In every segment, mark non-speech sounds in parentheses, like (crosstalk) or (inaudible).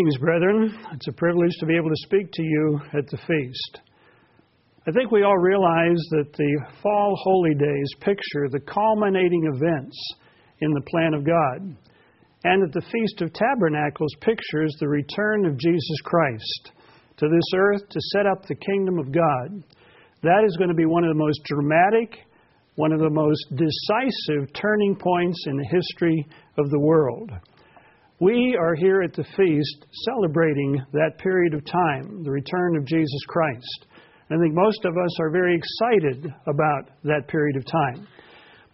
Greetings, brethren. It's a privilege to be able to speak to you at the feast. I think we all realize that the fall holy days picture the culminating events in the plan of God, and that the Feast of Tabernacles pictures the return of Jesus Christ to this earth to set up the kingdom of God. That is going to be one of the most dramatic, one of the most decisive turning points in the history of the world. We are here at the feast celebrating that period of time, the return of Jesus Christ. I think most of us are very excited about that period of time.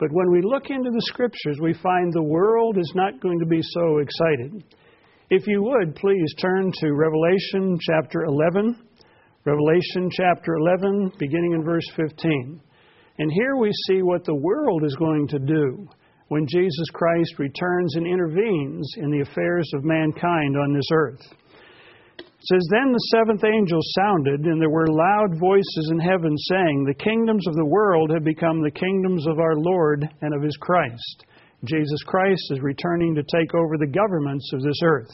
But when we look into the scriptures, we find the world is not going to be so excited. If you would, please turn to Revelation chapter 11. Revelation chapter 11, beginning in verse 15. And here we see what the world is going to do when Jesus Christ returns and intervenes in the affairs of mankind on this earth. It says, Then the seventh angel sounded, and there were loud voices in heaven saying, The kingdoms of the world have become the kingdoms of our Lord and of his Christ. Jesus Christ is returning to take over the governments of this earth.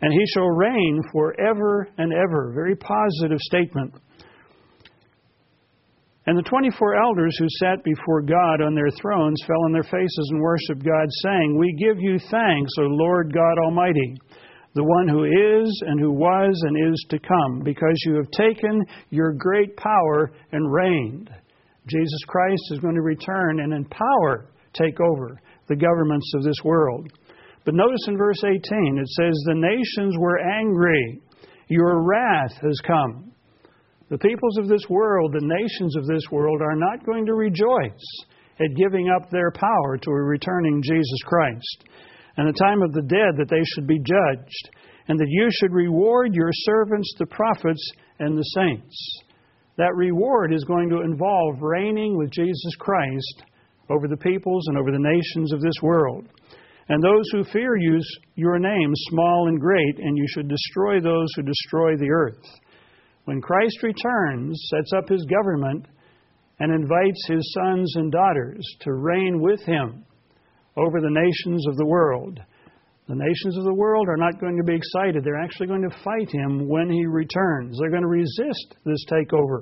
And he shall reign forever and ever. Very positive statement. And the 24 elders who sat before God on their thrones fell on their faces and worshiped God, saying, We give you thanks, O Lord God Almighty, the one who is, and who was, and is to come, because you have taken your great power and reigned. Jesus Christ is going to return and in power take over the governments of this world. But notice in verse 18, it says, The nations were angry. Your wrath has come. The peoples of this world, the nations of this world, are not going to rejoice at giving up their power to a returning Jesus Christ, and the time of the dead that they should be judged, and that you should reward your servants, the prophets, and the saints. That reward is going to involve reigning with Jesus Christ over the peoples and over the nations of this world. And those who fear you, your name, small and great, and you should destroy those who destroy the earth. When Christ returns, sets up his government, and invites his sons and daughters to reign with him over the nations of the world, the nations of the world are not going to be excited. They're actually going to fight him when he returns. They're going to resist this takeover.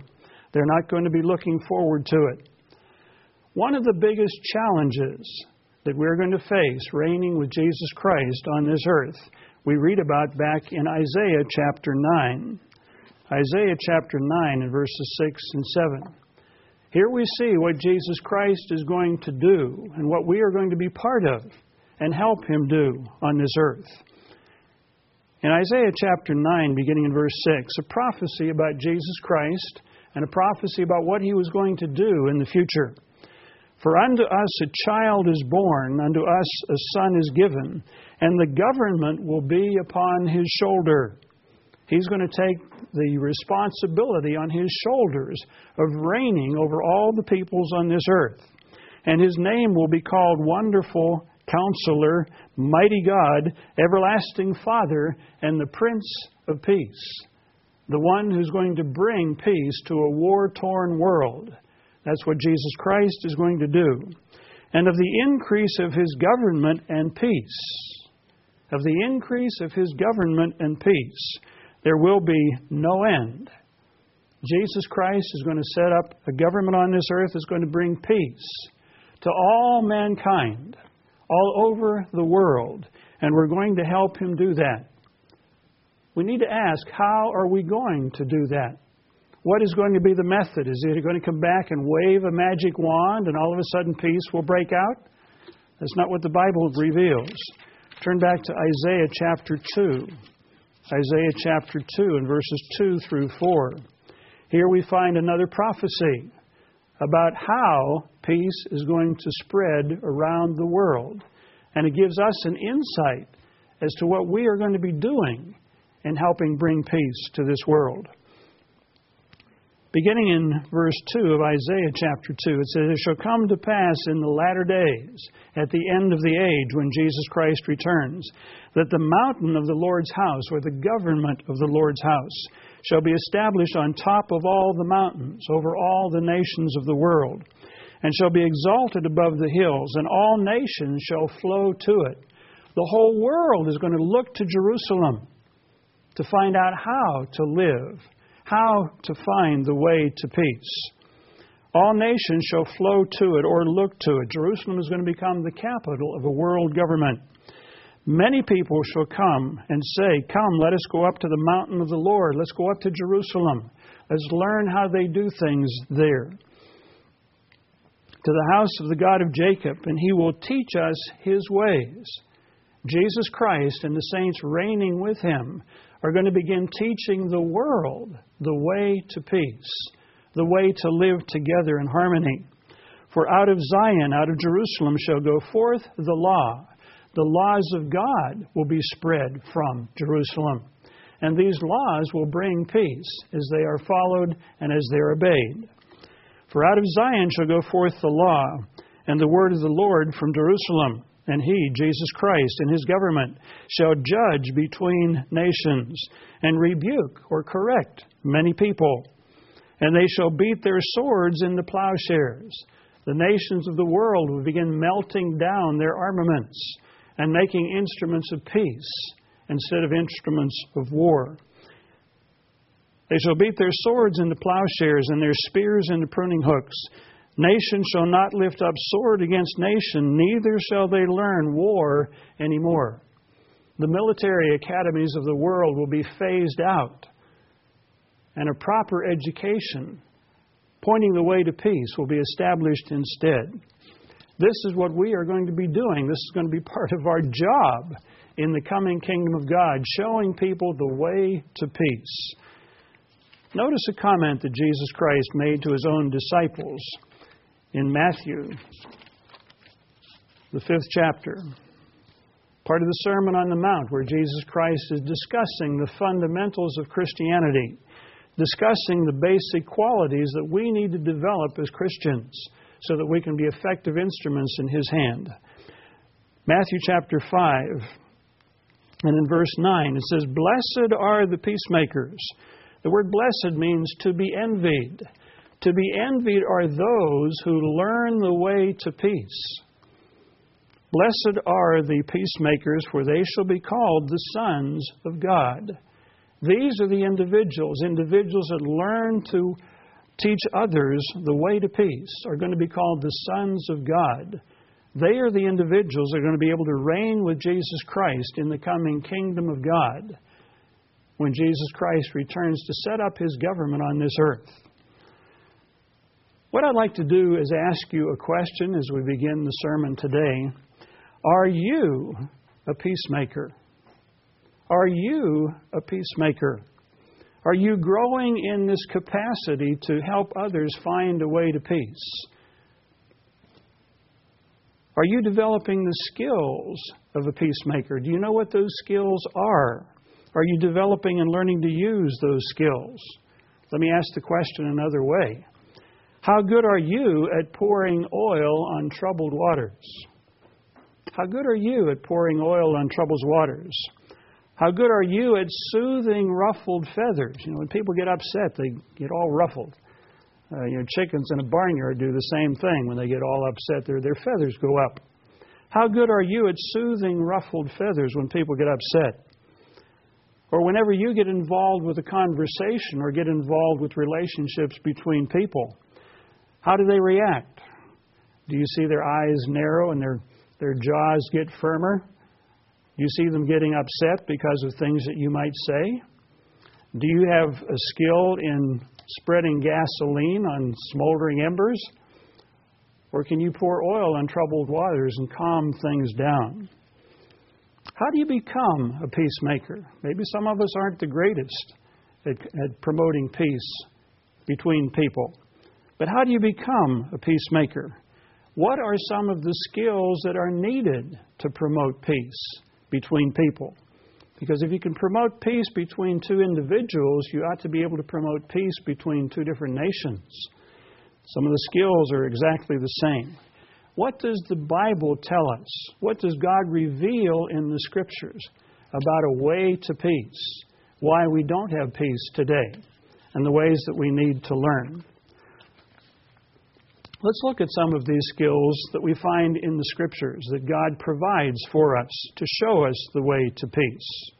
They're not going to be looking forward to it. One of the biggest challenges that we're going to face reigning with Jesus Christ on this earth, we read about back in Isaiah chapter 9. Isaiah chapter 9 and verses 6 and 7. Here we see what Jesus Christ is going to do and what we are going to be part of and help him do on this earth. In Isaiah chapter 9, beginning in verse 6, a prophecy about Jesus Christ and a prophecy about what he was going to do in the future. For unto us a child is born, unto us a son is given, and the government will be upon his shoulder. He's going to take the responsibility on his shoulders of reigning over all the peoples on this earth. And his name will be called Wonderful Counselor, Mighty God, Everlasting Father, and the Prince of Peace. The one who's going to bring peace to a war torn world. That's what Jesus Christ is going to do. And of the increase of his government and peace, of the increase of his government and peace, there will be no end. Jesus Christ is going to set up a government on this earth that's going to bring peace to all mankind, all over the world, and we're going to help him do that. We need to ask, how are we going to do that? What is going to be the method? Is he going to come back and wave a magic wand and all of a sudden peace will break out? That's not what the Bible reveals. Turn back to Isaiah chapter 2. Isaiah chapter 2 and verses 2 through 4. Here we find another prophecy about how peace is going to spread around the world. And it gives us an insight as to what we are going to be doing in helping bring peace to this world. Beginning in verse 2 of Isaiah chapter 2, it says, It shall come to pass in the latter days, at the end of the age, when Jesus Christ returns, that the mountain of the Lord's house, or the government of the Lord's house, shall be established on top of all the mountains, over all the nations of the world, and shall be exalted above the hills, and all nations shall flow to it. The whole world is going to look to Jerusalem to find out how to live, how to find the way to peace. All nations shall flow to it or look to it. Jerusalem is going to become the capital of a world government. Many people shall come and say, Come, let us go up to the mountain of the Lord. Let's go up to Jerusalem. Let's learn how they do things there. To the house of the God of Jacob, and he will teach us his ways. Jesus Christ and the saints reigning with him are going to begin teaching the world the way to peace, the way to live together in harmony. For out of Zion, out of Jerusalem, shall go forth the law. The laws of God will be spread from Jerusalem. And these laws will bring peace as they are followed and as they are obeyed. For out of Zion shall go forth the law and the word of the Lord from Jerusalem and he, Jesus Christ, and his government shall judge between nations and rebuke or correct many people. And they shall beat their swords into plowshares. The nations of the world will begin melting down their armaments and making instruments of peace instead of instruments of war. They shall beat their swords into plowshares and their spears into pruning hooks. Nation shall not lift up sword against nation, neither shall they learn war anymore. The military academies of the world will be phased out, and a proper education pointing the way to peace will be established instead. This is what we are going to be doing. This is going to be part of our job in the coming kingdom of God, showing people the way to peace. Notice a comment that Jesus Christ made to his own disciples in Matthew, the fifth chapter, part of the Sermon on the Mount, where Jesus Christ is discussing the fundamentals of Christianity, discussing the basic qualities that we need to develop as Christians so that we can be effective instruments in His hand. Matthew chapter 5, and in verse 9, it says, Blessed are the peacemakers. The word blessed means to be envied. To be envied are those who learn the way to peace. Blessed are the peacemakers, for they shall be called the sons of God. These are the individuals, individuals that learn to teach others the way to peace, are going to be called the sons of God. They are the individuals that are going to be able to reign with Jesus Christ in the coming kingdom of God when Jesus Christ returns to set up his government on this earth. What I'd like to do is ask you a question as we begin the sermon today. Are you a peacemaker? Are you a peacemaker? Are you growing in this capacity to help others find a way to peace? Are you developing the skills of a peacemaker? Do you know what those skills are? Are you developing and learning to use those skills? Let me ask the question another way. How good are you at pouring oil on troubled waters? How good are you at pouring oil on troubled waters? How good are you at soothing ruffled feathers? You know, when people get upset, they get all ruffled. Uh, you know, chickens in a barnyard do the same thing. When they get all upset, their, their feathers go up. How good are you at soothing ruffled feathers when people get upset? Or whenever you get involved with a conversation or get involved with relationships between people, how do they react? Do you see their eyes narrow and their, their jaws get firmer? Do you see them getting upset because of things that you might say? Do you have a skill in spreading gasoline on smoldering embers? Or can you pour oil on troubled waters and calm things down? How do you become a peacemaker? Maybe some of us aren't the greatest at, at promoting peace between people. But how do you become a peacemaker? What are some of the skills that are needed to promote peace between people? Because if you can promote peace between two individuals, you ought to be able to promote peace between two different nations. Some of the skills are exactly the same. What does the Bible tell us? What does God reveal in the Scriptures about a way to peace? Why we don't have peace today, and the ways that we need to learn. Let's look at some of these skills that we find in the Scriptures that God provides for us to show us the way to peace.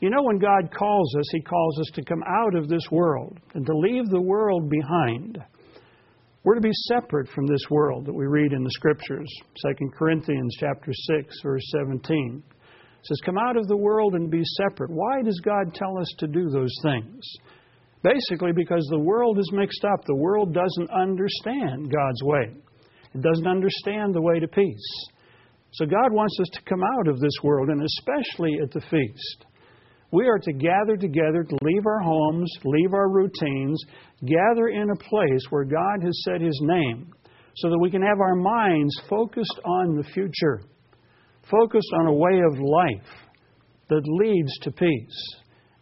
You know, when God calls us, He calls us to come out of this world and to leave the world behind. We're to be separate from this world that we read in the Scriptures. 2 Corinthians chapter 6, verse 17 says, Come out of the world and be separate. Why does God tell us to do those things? Basically, because the world is mixed up. The world doesn't understand God's way, it doesn't understand the way to peace. So, God wants us to come out of this world, and especially at the feast. We are to gather together, to leave our homes, leave our routines, gather in a place where God has set His name, so that we can have our minds focused on the future, focused on a way of life that leads to peace.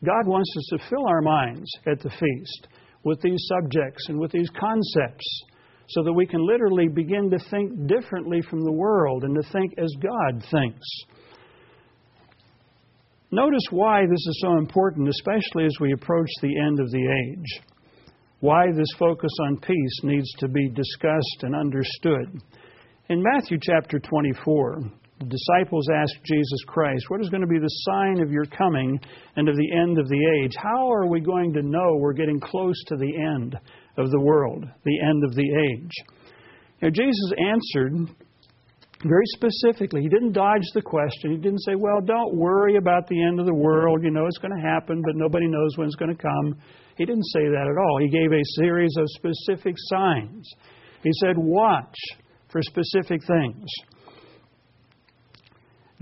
God wants us to fill our minds at the feast with these subjects and with these concepts so that we can literally begin to think differently from the world and to think as God thinks. Notice why this is so important, especially as we approach the end of the age. Why this focus on peace needs to be discussed and understood. In Matthew chapter 24, the disciples asked Jesus Christ, What is going to be the sign of your coming and of the end of the age? How are we going to know we're getting close to the end of the world, the end of the age? Now, Jesus answered very specifically. He didn't dodge the question. He didn't say, Well, don't worry about the end of the world. You know it's going to happen, but nobody knows when it's going to come. He didn't say that at all. He gave a series of specific signs. He said, Watch for specific things.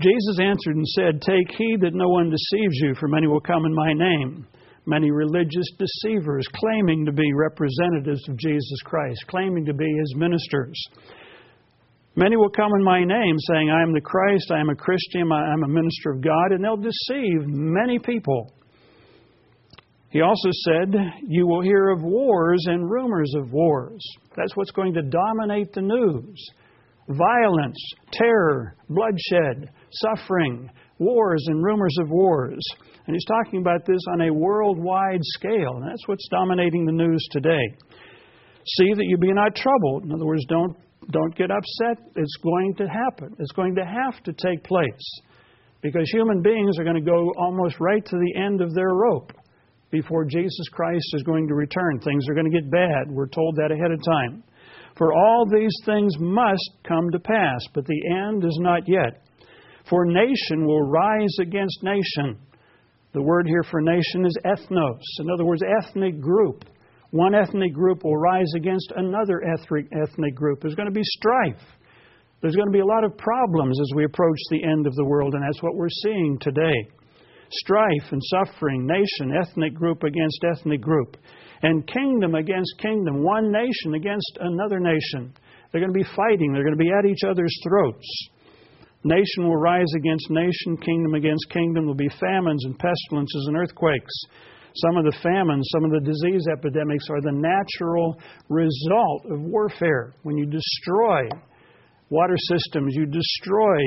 Jesus answered and said, Take heed that no one deceives you, for many will come in my name. Many religious deceivers claiming to be representatives of Jesus Christ, claiming to be his ministers. Many will come in my name, saying, I am the Christ, I am a Christian, I am a minister of God, and they'll deceive many people. He also said, You will hear of wars and rumors of wars. That's what's going to dominate the news violence, terror, bloodshed, suffering, wars and rumors of wars. And he's talking about this on a worldwide scale, and that's what's dominating the news today. See that you be not troubled. In other words, don't, don't get upset. It's going to happen, it's going to have to take place. Because human beings are going to go almost right to the end of their rope before Jesus Christ is going to return. Things are going to get bad. We're told that ahead of time. For all these things must come to pass, but the end is not yet. For nation will rise against nation. The word here for nation is ethnos. In other words, ethnic group. One ethnic group will rise against another ethnic, ethnic group. There's going to be strife. There's going to be a lot of problems as we approach the end of the world, and that's what we're seeing today. Strife and suffering, nation, ethnic group against ethnic group, and kingdom against kingdom, one nation against another nation. They're going to be fighting, they're going to be at each other's throats. Nation will rise against nation, kingdom against kingdom. There'll be famines and pestilences and earthquakes. Some of the famines, some of the disease epidemics are the natural result of warfare. When you destroy water systems, you destroy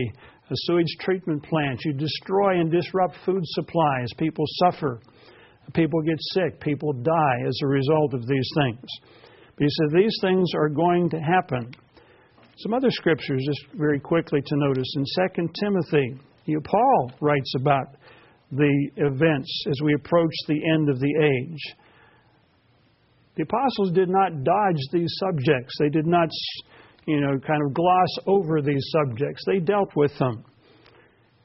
a sewage treatment plant, you destroy and disrupt food supplies, people suffer, people get sick, people die as a result of these things. But he said these things are going to happen. Some other scriptures, just very quickly to notice. In 2 Timothy, Paul writes about the events as we approach the end of the age. The apostles did not dodge these subjects. They did not, you know, kind of gloss over these subjects. They dealt with them.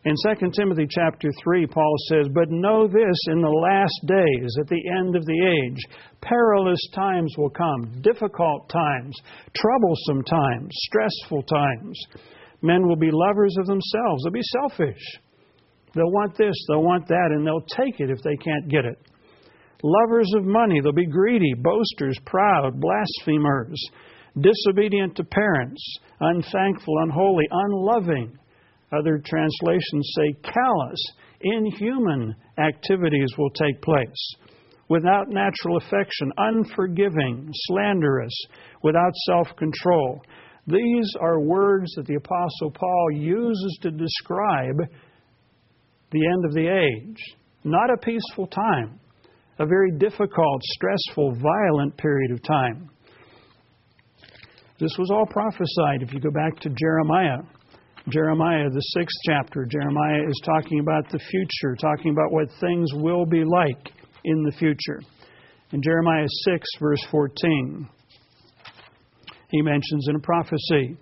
In 2 Timothy chapter 3, Paul says, But know this in the last days, at the end of the age, perilous times will come, difficult times, troublesome times, stressful times. Men will be lovers of themselves, they'll be selfish. They'll want this, they'll want that, and they'll take it if they can't get it. Lovers of money, they'll be greedy, boasters, proud, blasphemers, disobedient to parents, unthankful, unholy, unloving other translations say callous, inhuman activities will take place. Without natural affection, unforgiving, slanderous, without self control. These are words that the Apostle Paul uses to describe the end of the age. Not a peaceful time, a very difficult, stressful, violent period of time. This was all prophesied if you go back to Jeremiah Jeremiah, the sixth chapter, Jeremiah is talking about the future, talking about what things will be like in the future. In Jeremiah 6, verse 14, he mentions in a prophecy,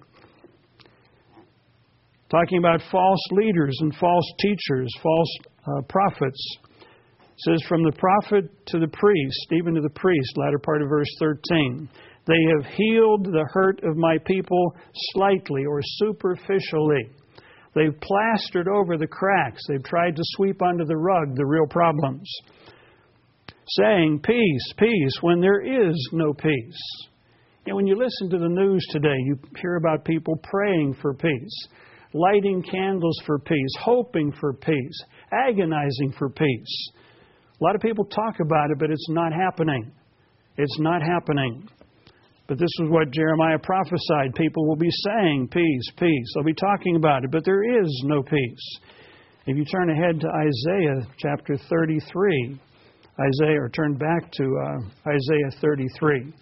talking about false leaders and false teachers, false uh, prophets. It says, From the prophet to the priest, even to the priest, latter part of verse 13. They have healed the hurt of my people slightly or superficially. They've plastered over the cracks. They've tried to sweep under the rug the real problems. Saying, peace, peace, when there is no peace. And when you listen to the news today, you hear about people praying for peace, lighting candles for peace, hoping for peace, agonizing for peace. A lot of people talk about it, but it's not happening. It's not happening. But this is what Jeremiah prophesied. People will be saying, Peace, peace. They'll be talking about it, but there is no peace. If you turn ahead to Isaiah chapter 33, Isaiah, or turn back to uh, Isaiah 33,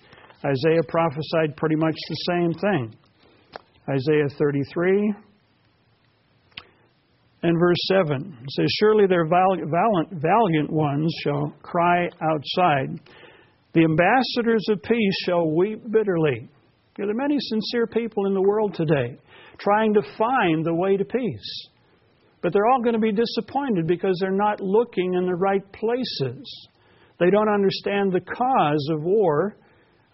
Isaiah prophesied pretty much the same thing. Isaiah 33 and verse 7 says, Surely their valiant, valiant ones shall cry outside the ambassadors of peace shall weep bitterly. There are many sincere people in the world today trying to find the way to peace. But they're all going to be disappointed because they're not looking in the right places. They don't understand the cause of war,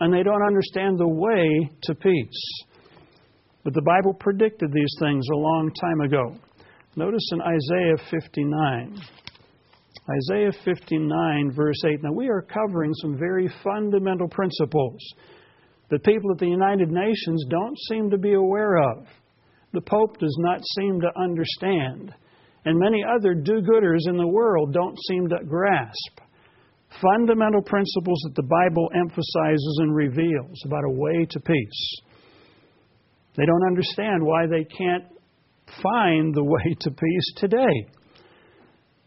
and they don't understand the way to peace. But the Bible predicted these things a long time ago. Notice in Isaiah 59. Isaiah 59, verse 8. Now, we are covering some very fundamental principles that people at the United Nations don't seem to be aware of. The Pope does not seem to understand. And many other do gooders in the world don't seem to grasp. Fundamental principles that the Bible emphasizes and reveals about a way to peace. They don't understand why they can't find the way to peace today.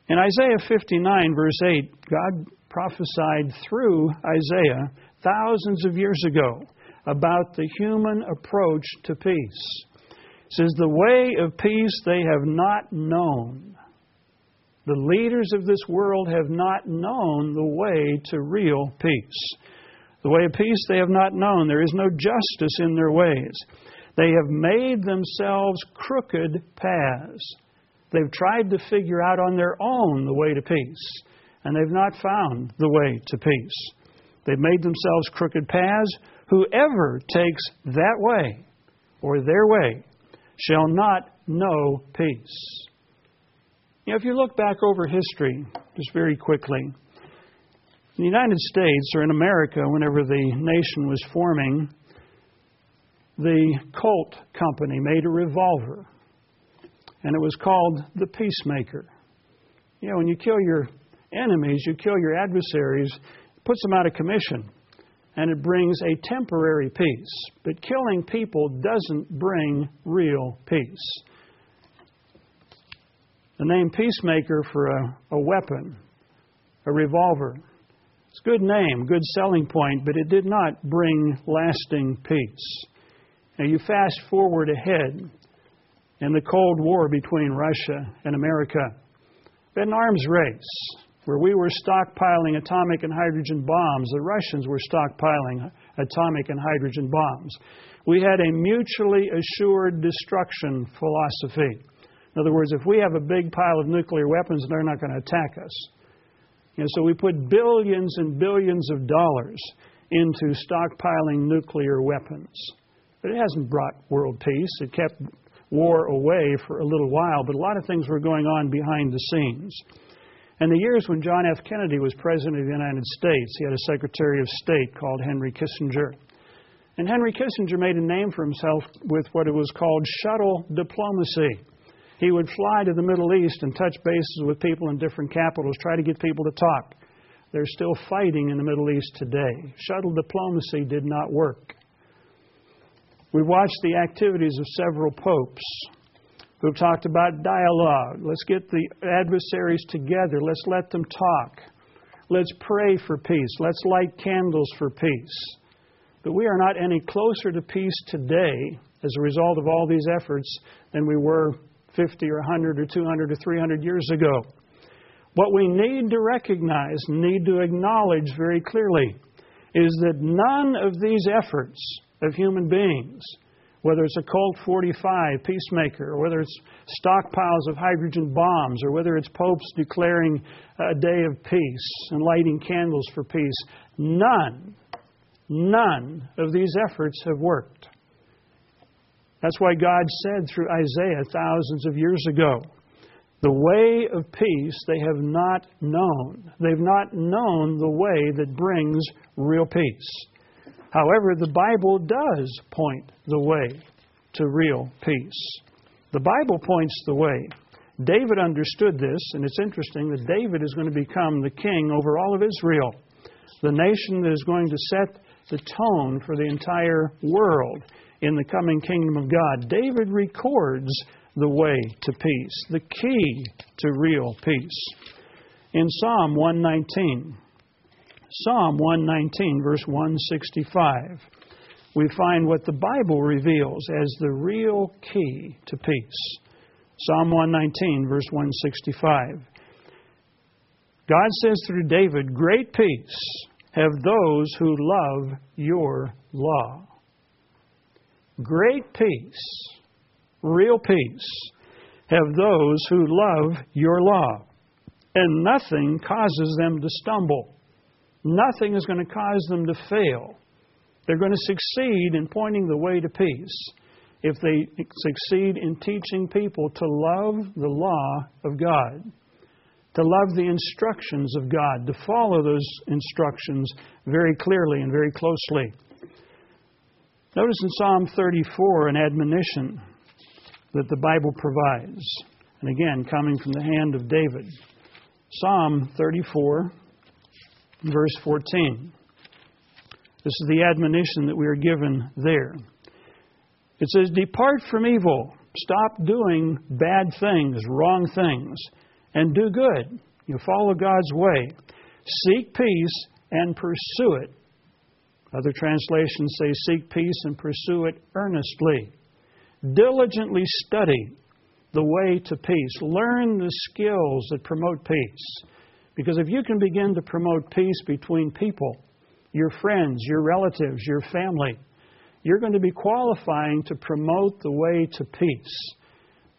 In Isaiah 59, verse 8, God prophesied through Isaiah thousands of years ago about the human approach to peace. It says, The way of peace they have not known. The leaders of this world have not known the way to real peace. The way of peace they have not known. There is no justice in their ways. They have made themselves crooked paths. They've tried to figure out on their own the way to peace, and they've not found the way to peace. They've made themselves crooked paths. Whoever takes that way or their way shall not know peace. You know, if you look back over history, just very quickly, in the United States or in America, whenever the nation was forming, the Colt Company made a revolver and it was called the peacemaker. You know, when you kill your enemies, you kill your adversaries, puts them out of commission, and it brings a temporary peace. But killing people doesn't bring real peace. The name peacemaker for a, a weapon, a revolver, it's a good name, good selling point, but it did not bring lasting peace. Now you fast forward ahead in the Cold War between Russia and America. An arms race where we were stockpiling atomic and hydrogen bombs. The Russians were stockpiling atomic and hydrogen bombs. We had a mutually assured destruction philosophy. In other words, if we have a big pile of nuclear weapons, they're not going to attack us. And so we put billions and billions of dollars into stockpiling nuclear weapons. But it hasn't brought world peace. It kept war away for a little while, but a lot of things were going on behind the scenes. In the years when John F. Kennedy was President of the United States, he had a Secretary of State called Henry Kissinger. And Henry Kissinger made a name for himself with what it was called shuttle diplomacy. He would fly to the Middle East and touch bases with people in different capitals, try to get people to talk. They're still fighting in the Middle East today. Shuttle diplomacy did not work. We've watched the activities of several popes who've talked about dialogue. Let's get the adversaries together. Let's let them talk. Let's pray for peace. Let's light candles for peace. But we are not any closer to peace today as a result of all these efforts than we were 50 or 100 or 200 or 300 years ago. What we need to recognize, need to acknowledge very clearly, is that none of these efforts of human beings, whether it's a Colt 45 peacemaker, or whether it's stockpiles of hydrogen bombs, or whether it's popes declaring a day of peace and lighting candles for peace, none, none of these efforts have worked. That's why God said through Isaiah thousands of years ago, the way of peace they have not known. They've not known the way that brings real peace. However, the Bible does point the way to real peace. The Bible points the way. David understood this, and it's interesting that David is going to become the king over all of Israel, the nation that is going to set the tone for the entire world in the coming kingdom of God. David records the way to peace, the key to real peace. In Psalm 119, Psalm 119, verse 165, we find what the Bible reveals as the real key to peace. Psalm 119, verse 165. God says through David, Great peace have those who love your law. Great peace real peace have those who love your law, and nothing causes them to stumble. Nothing is going to cause them to fail. They're going to succeed in pointing the way to peace if they succeed in teaching people to love the law of God, to love the instructions of God, to follow those instructions very clearly and very closely. Notice in Psalm 34 an admonition that the Bible provides. And again, coming from the hand of David. Psalm 34, verse 14. This is the admonition that we are given there. It says, Depart from evil. Stop doing bad things, wrong things, and do good. You follow God's way. Seek peace and pursue it. Other translations say, Seek peace and pursue it earnestly. Diligently study the way to peace. Learn the skills that promote peace. Because if you can begin to promote peace between people, your friends, your relatives, your family, you're going to be qualifying to promote the way to peace.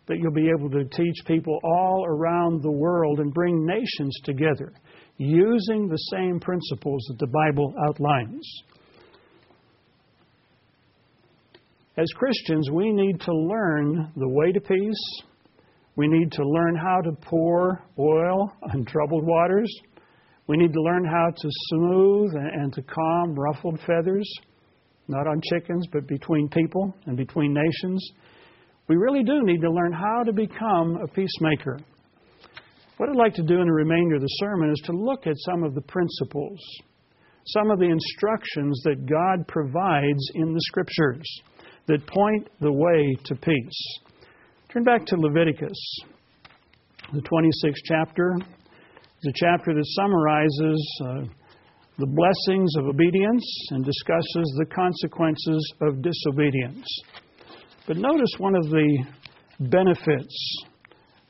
That you'll be able to teach people all around the world and bring nations together using the same principles that the Bible outlines. As Christians, we need to learn the way to peace. We need to learn how to pour oil on troubled waters. We need to learn how to smooth and to calm ruffled feathers, not on chickens, but between people and between nations. We really do need to learn how to become a peacemaker. What I'd like to do in the remainder of the sermon is to look at some of the principles, some of the instructions that God provides in the Scriptures that point the way to peace. Turn back to Leviticus, the 26th chapter. It's a chapter that summarizes uh, the blessings of obedience and discusses the consequences of disobedience. But notice one of the benefits,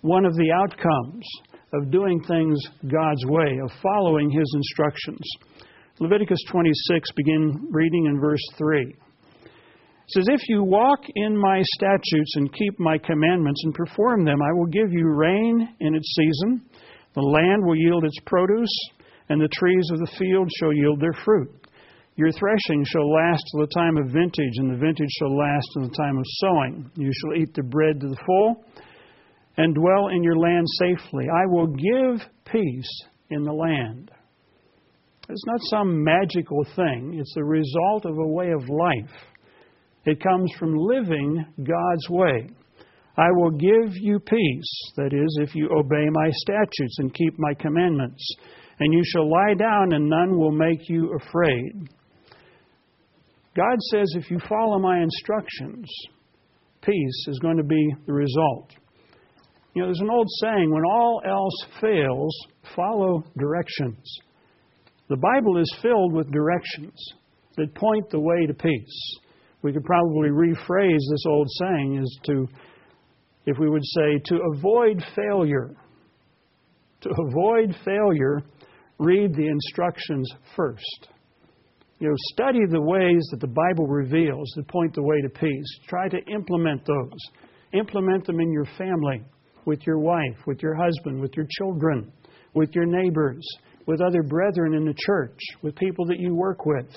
one of the outcomes of doing things God's way, of following His instructions. Leviticus 26, begin reading in verse 3 says, If you walk in my statutes and keep my commandments and perform them, I will give you rain in its season, the land will yield its produce, and the trees of the field shall yield their fruit. Your threshing shall last till the time of vintage, and the vintage shall last till the time of sowing. You shall eat the bread to the full, and dwell in your land safely. I will give peace in the land. It's not some magical thing, it's the result of a way of life it comes from living God's way. I will give you peace, that is, if you obey my statutes and keep my commandments. And you shall lie down, and none will make you afraid. God says if you follow my instructions, peace is going to be the result. You know, there's an old saying when all else fails, follow directions. The Bible is filled with directions. that point the way to peace. We could probably rephrase this old saying as to, if we would say, to avoid failure. To avoid failure, read the instructions first. You know, study the ways that the Bible reveals that point the way to peace. Try to implement those. Implement them in your family, with your wife, with your husband, with your children, with your neighbors, with other brethren in the church, with people that you work with.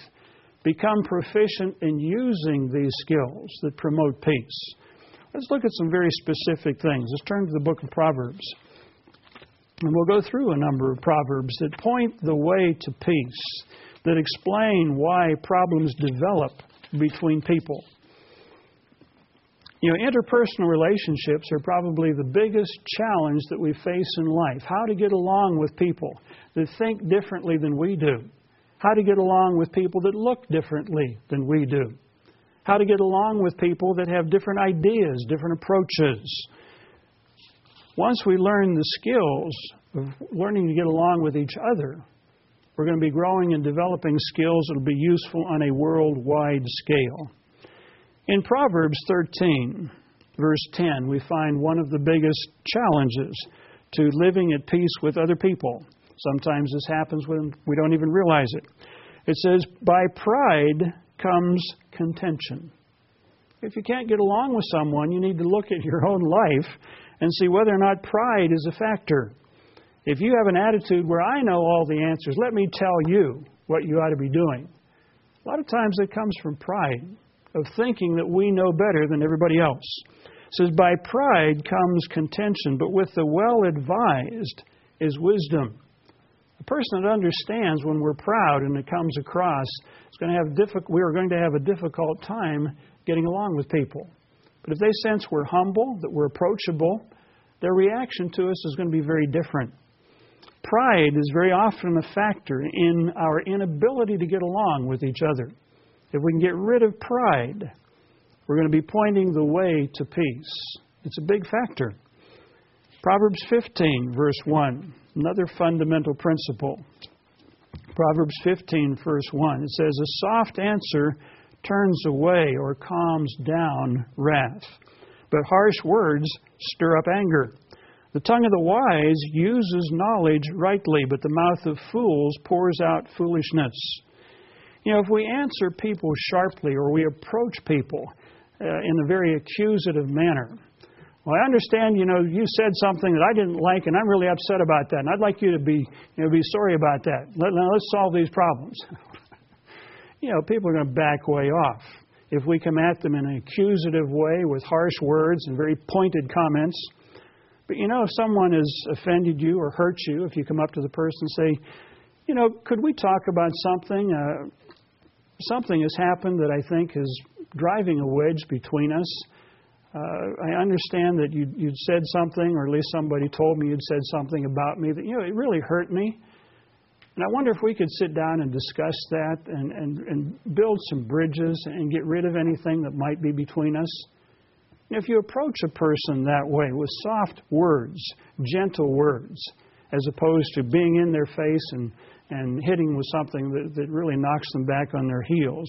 Become proficient in using these skills that promote peace. Let's look at some very specific things. Let's turn to the book of Proverbs. And we'll go through a number of proverbs that point the way to peace that explain why problems develop between people. You know, interpersonal relationships are probably the biggest challenge that we face in life. How to get along with people that think differently than we do. How to get along with people that look differently than we do. How to get along with people that have different ideas, different approaches. Once we learn the skills of learning to get along with each other, we're going to be growing and developing skills that will be useful on a worldwide scale. In Proverbs 13, verse 10, we find one of the biggest challenges to living at peace with other people. Sometimes this happens when we don't even realize it. It says, By pride comes contention. If you can't get along with someone, you need to look at your own life and see whether or not pride is a factor. If you have an attitude where I know all the answers, let me tell you what you ought to be doing. A lot of times it comes from pride, of thinking that we know better than everybody else. It says, By pride comes contention, but with the well advised is wisdom. A person that understands when we're proud and it comes across is going to have diffi- we are going to have a difficult time getting along with people. But if they sense we're humble, that we're approachable, their reaction to us is going to be very different. Pride is very often a factor in our inability to get along with each other. If we can get rid of pride, we're going to be pointing the way to peace. It's a big factor. Proverbs 15, verse 1, another fundamental principle. Proverbs 15, verse 1, it says, A soft answer turns away or calms down wrath, but harsh words stir up anger. The tongue of the wise uses knowledge rightly, but the mouth of fools pours out foolishness. You know, if we answer people sharply or we approach people uh, in a very accusative manner, well, I understand, you know, you said something that I didn't like, and I'm really upset about that, and I'd like you to be, you know, be sorry about that. Let, now let's solve these problems. (laughs) you know, people are going to back way off. If we come at them in an accusative way with harsh words and very pointed comments, but you know, if someone has offended you or hurt you, if you come up to the person and say, you know, could we talk about something? Uh, something has happened that I think is driving a wedge between us. Uh, I understand that you, you'd said something, or at least somebody told me you'd said something about me that, you know, it really hurt me. And I wonder if we could sit down and discuss that and, and, and build some bridges and get rid of anything that might be between us. If you approach a person that way with soft words, gentle words, as opposed to being in their face and, and hitting with something that, that really knocks them back on their heels,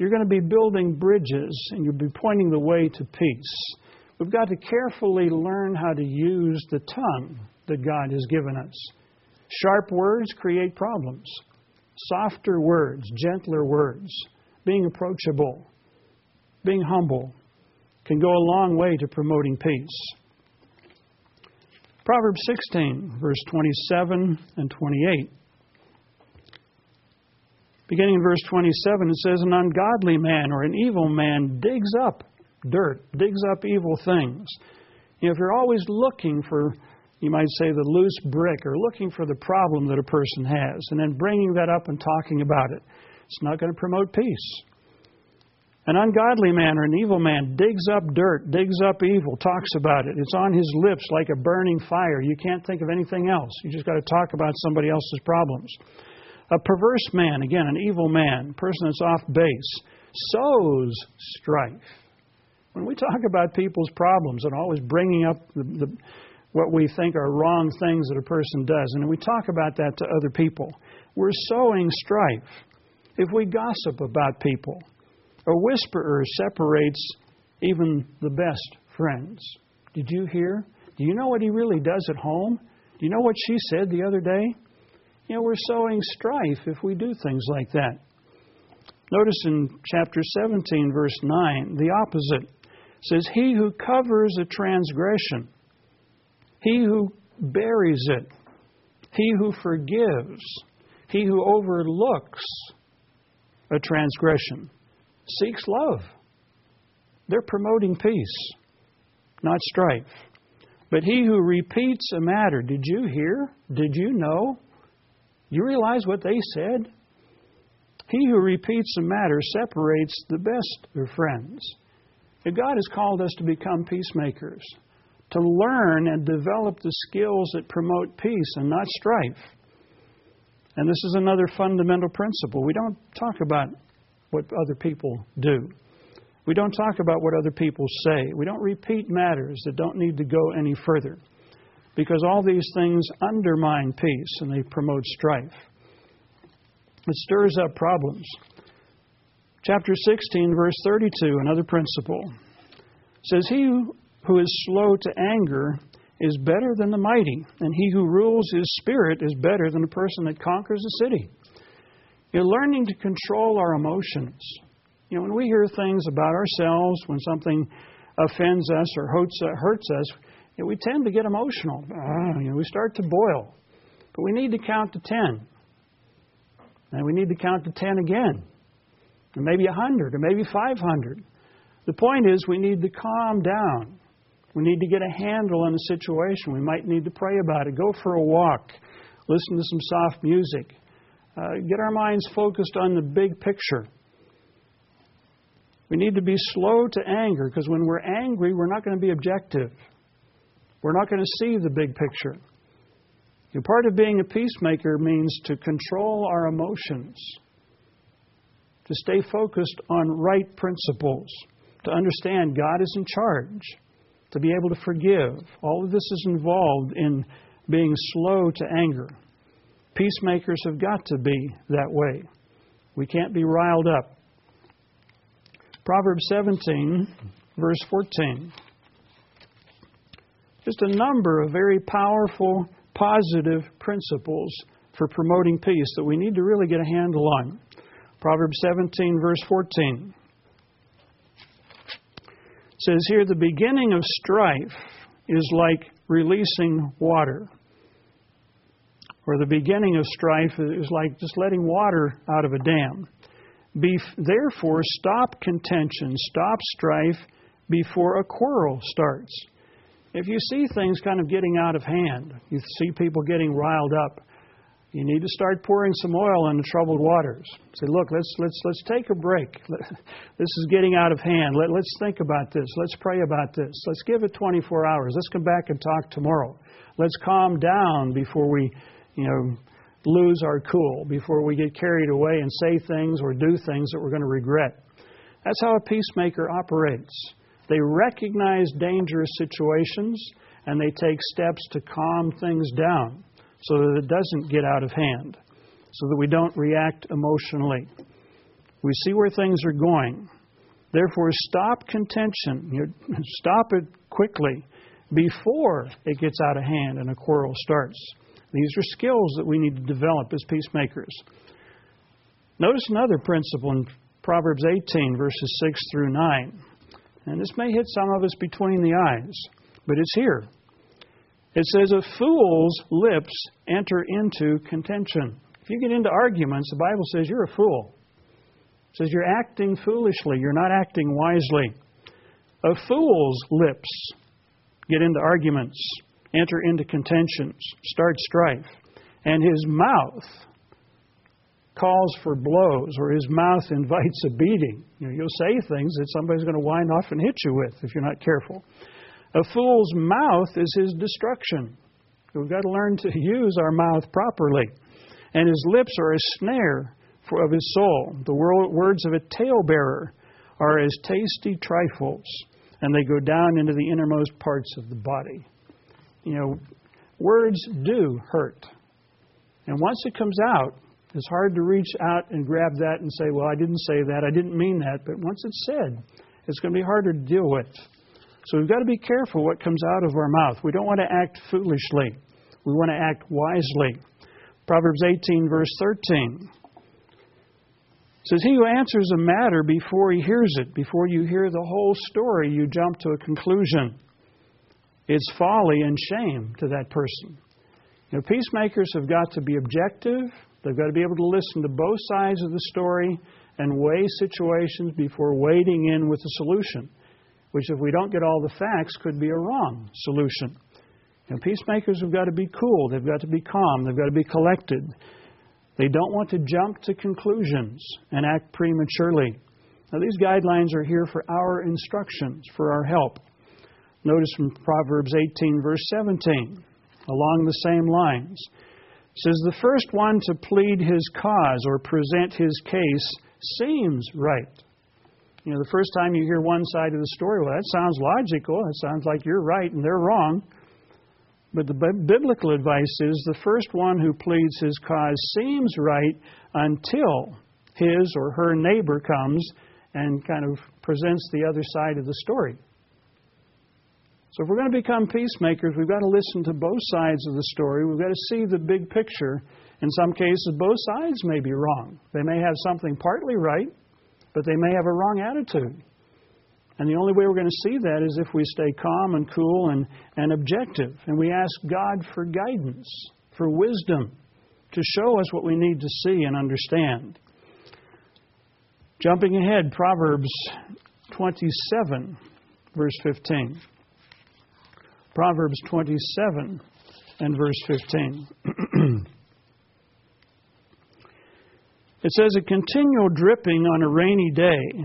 you're going to be building bridges and you'll be pointing the way to peace. We've got to carefully learn how to use the tongue that God has given us. Sharp words create problems. Softer words, gentler words, being approachable, being humble, can go a long way to promoting peace. Proverbs 16, verse 27 and 28. Beginning in verse 27, it says, An ungodly man or an evil man digs up dirt, digs up evil things. You know, if you're always looking for, you might say, the loose brick or looking for the problem that a person has and then bringing that up and talking about it, it's not going to promote peace. An ungodly man or an evil man digs up dirt, digs up evil, talks about it. It's on his lips like a burning fire. You can't think of anything else. You just got to talk about somebody else's problems. A perverse man, again, an evil man, person that's off base, sows strife. When we talk about people's problems and always bringing up the, the, what we think are wrong things that a person does, and we talk about that to other people, we're sowing strife. if we gossip about people. A whisperer separates even the best friends. Did you hear? Do you know what he really does at home? Do you know what she said the other day? You know, we're sowing strife if we do things like that. Notice in chapter 17, verse 9, the opposite it says, He who covers a transgression, he who buries it, he who forgives, he who overlooks a transgression seeks love. They're promoting peace, not strife. But he who repeats a matter, did you hear? Did you know? You realize what they said? He who repeats a matter separates the best of friends. And God has called us to become peacemakers, to learn and develop the skills that promote peace and not strife. And this is another fundamental principle. We don't talk about what other people do. We don't talk about what other people say. We don't repeat matters that don't need to go any further because all these things undermine peace and they promote strife. It stirs up problems. Chapter 16, verse 32, another principle says, He who is slow to anger is better than the mighty, and he who rules his spirit is better than a person that conquers a city. You're learning to control our emotions. You know, when we hear things about ourselves, when something offends us or hurts, hurts us, we tend to get emotional. Uh, you know, we start to boil. But we need to count to 10. And we need to count to 10 again. And maybe 100 or maybe 500. The point is, we need to calm down. We need to get a handle on the situation. We might need to pray about it. Go for a walk. Listen to some soft music. Uh, get our minds focused on the big picture. We need to be slow to anger because when we're angry, we're not going to be objective. We're not going to see the big picture. And part of being a peacemaker means to control our emotions, to stay focused on right principles, to understand God is in charge, to be able to forgive. All of this is involved in being slow to anger. Peacemakers have got to be that way. We can't be riled up. Proverbs 17, verse 14. Just a number of very powerful positive principles for promoting peace that we need to really get a handle on. Proverbs 17, verse 14 says here the beginning of strife is like releasing water. Or the beginning of strife is like just letting water out of a dam. Be, therefore, stop contention, stop strife before a quarrel starts. If you see things kind of getting out of hand, you see people getting riled up, you need to start pouring some oil on the troubled waters. Say, look, let's let's let's take a break. (laughs) This is getting out of hand. Let, let's think about this. Let's pray about this. Let's give it 24 hours. Let's come back and talk tomorrow. Let's calm down before we, you know, lose our cool, before we get carried away and say things or do things that we're going to regret. That's how a peacemaker operates. They recognize dangerous situations and they take steps to calm things down so that it doesn't get out of hand, so that we don't react emotionally. We see where things are going. Therefore, stop contention. (laughs) Stop it quickly before it gets out of hand and a quarrel starts. These are skills that we need to develop as peacemakers. Notice another principle in Proverbs 18, verses 6 through 9. And this may hit some of us between the eyes, but it's here. It says, A fool's lips enter into contention. If you get into arguments, the Bible says you're a fool. It says you're acting foolishly, you're not acting wisely. A fool's lips get into arguments, enter into contentions, start strife, and his mouth calls for blows or his mouth (laughs) invites a beating. You know, you'll say things that somebody's going to wind off and hit you with if you're not careful. A fool's mouth is his destruction. We've got to learn to (laughs) use our mouth properly. And his lips are a snare for, of his soul. The words of a talebearer are as tasty trifles, and they go down into the innermost parts of the body. You know, words do hurt. And once it comes out, It's hard to reach out and grab that and say, well, I didn't say that, I didn't mean that. But once it's said, it's going to be harder to deal with. So we've got to be careful what comes out of our mouth. We don't want to act foolishly, we want to act wisely. Proverbs 18, verse 13 says, He who answers a matter before he hears it, before you hear the whole story, you jump to a conclusion. It's folly and shame to that person. You know, peacemakers have got to be objective. They've got to be able to listen to both sides of the story and weigh situations before wading in with a solution, which, if we don't get all the facts, could be a wrong solution. And peacemakers have got to be cool, they've got to be calm, they've got to be collected. They don't want to jump to conclusions and act prematurely. Now, these guidelines are here for our instructions, for our help. Notice from Proverbs 18, verse 17, along the same lines. Says, The first one to plead his cause or present his case seems right. You know, the first time you hear one side of the story, well, that sounds logical. It sounds like you're right and they're wrong. But the biblical advice is the first one who pleads his cause seems right until his or her neighbor comes and kind of presents the other side of the story. So, if we're going to become peacemakers, we've got to listen to both sides of the story. We've got to see the big picture. In some cases, both sides may be wrong. They may have something partly right, but they may have a wrong attitude. And the only way we're going to see that is if we stay calm and cool and, and objective. And we ask God for guidance, for wisdom, to show us what we need to see and understand. Jumping ahead, Proverbs 27, verse 15. Proverbs 27 and verse 15. (clears throat) it says, A continual dripping on a rainy day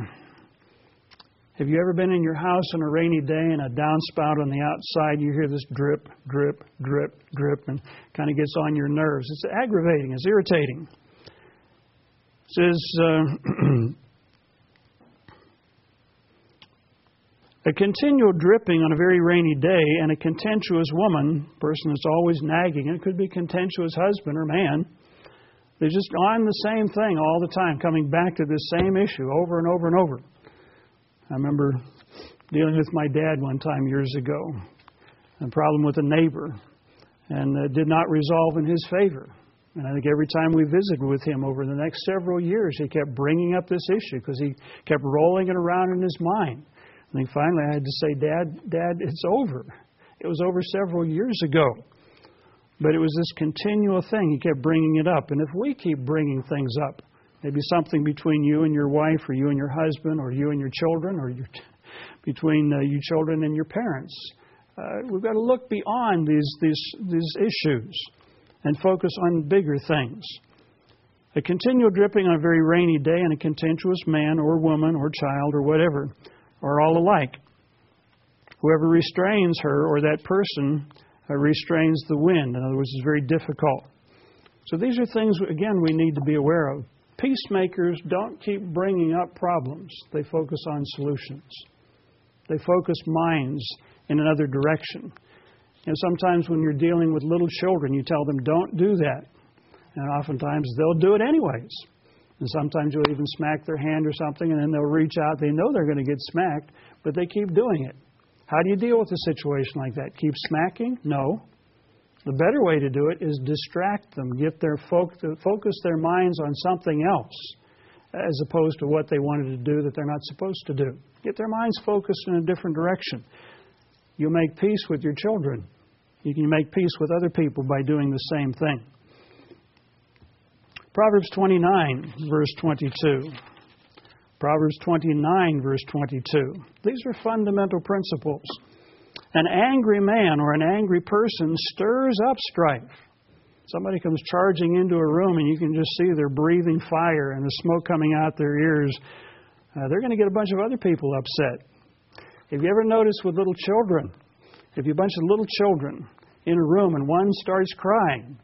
have you ever been in your house on a rainy day and a downspout on the outside? You hear this drip, drip, drip, drip, and kind of gets on your nerves. It's aggravating, it's irritating. It says, uh, (clears throat) A continual dripping on a very rainy day and a contentious woman, person that's always nagging, and it could be contentious husband or man, they're just on the same thing all the time, coming back to this same issue over and over and over. I remember dealing with my dad one time years ago, a problem with a neighbor, and it did not resolve in his favor. And I think every time we visited with him over the next several years, he kept bringing up this issue because he kept rolling it around in his mind. And then finally, I had to say, Dad, Dad, it's over. It was over several years ago. But it was this continual thing. He kept bringing it up. And if we keep bringing things up, Maybe something between you and your wife, or you and your husband, or you and your children, or your, (laughs) between uh, you children and your parents. Uh, we've got to look beyond these, these, these issues and focus on bigger things. A continual dripping on a very rainy day and a contentious man or woman or child or whatever are all alike. Whoever restrains her or that person uh, restrains the wind. In other words, it's very difficult. So these are things, again, we need to be aware of. Peacemakers don't keep bringing up problems, they focus on solutions. They focus minds in another direction. And sometimes when you're dealing with little children, you tell them, don't do that. And oftentimes they'll do it anyways. And sometimes you'll even smack their hand or something, and then they'll reach out. They know they're going to get smacked, but they keep doing it. How do you deal with a situation like that? Keep smacking? No. The better way to do it is distract them, get their focus their minds on something else as opposed to what they wanted to do that they're not supposed to do. Get their minds focused in a different direction. You'll make peace with your children. You can make peace with other people by doing the same thing. Proverbs 29, verse 22. Proverbs 29, verse 22. These are fundamental principles. An angry man or an angry person stirs up strife. Somebody comes charging into a room and you can just see they're breathing fire and the smoke coming out their ears. Uh, they're going to get a bunch of other people upset. Have you ever noticed with little children? If you a bunch of little children in a room and one starts crying,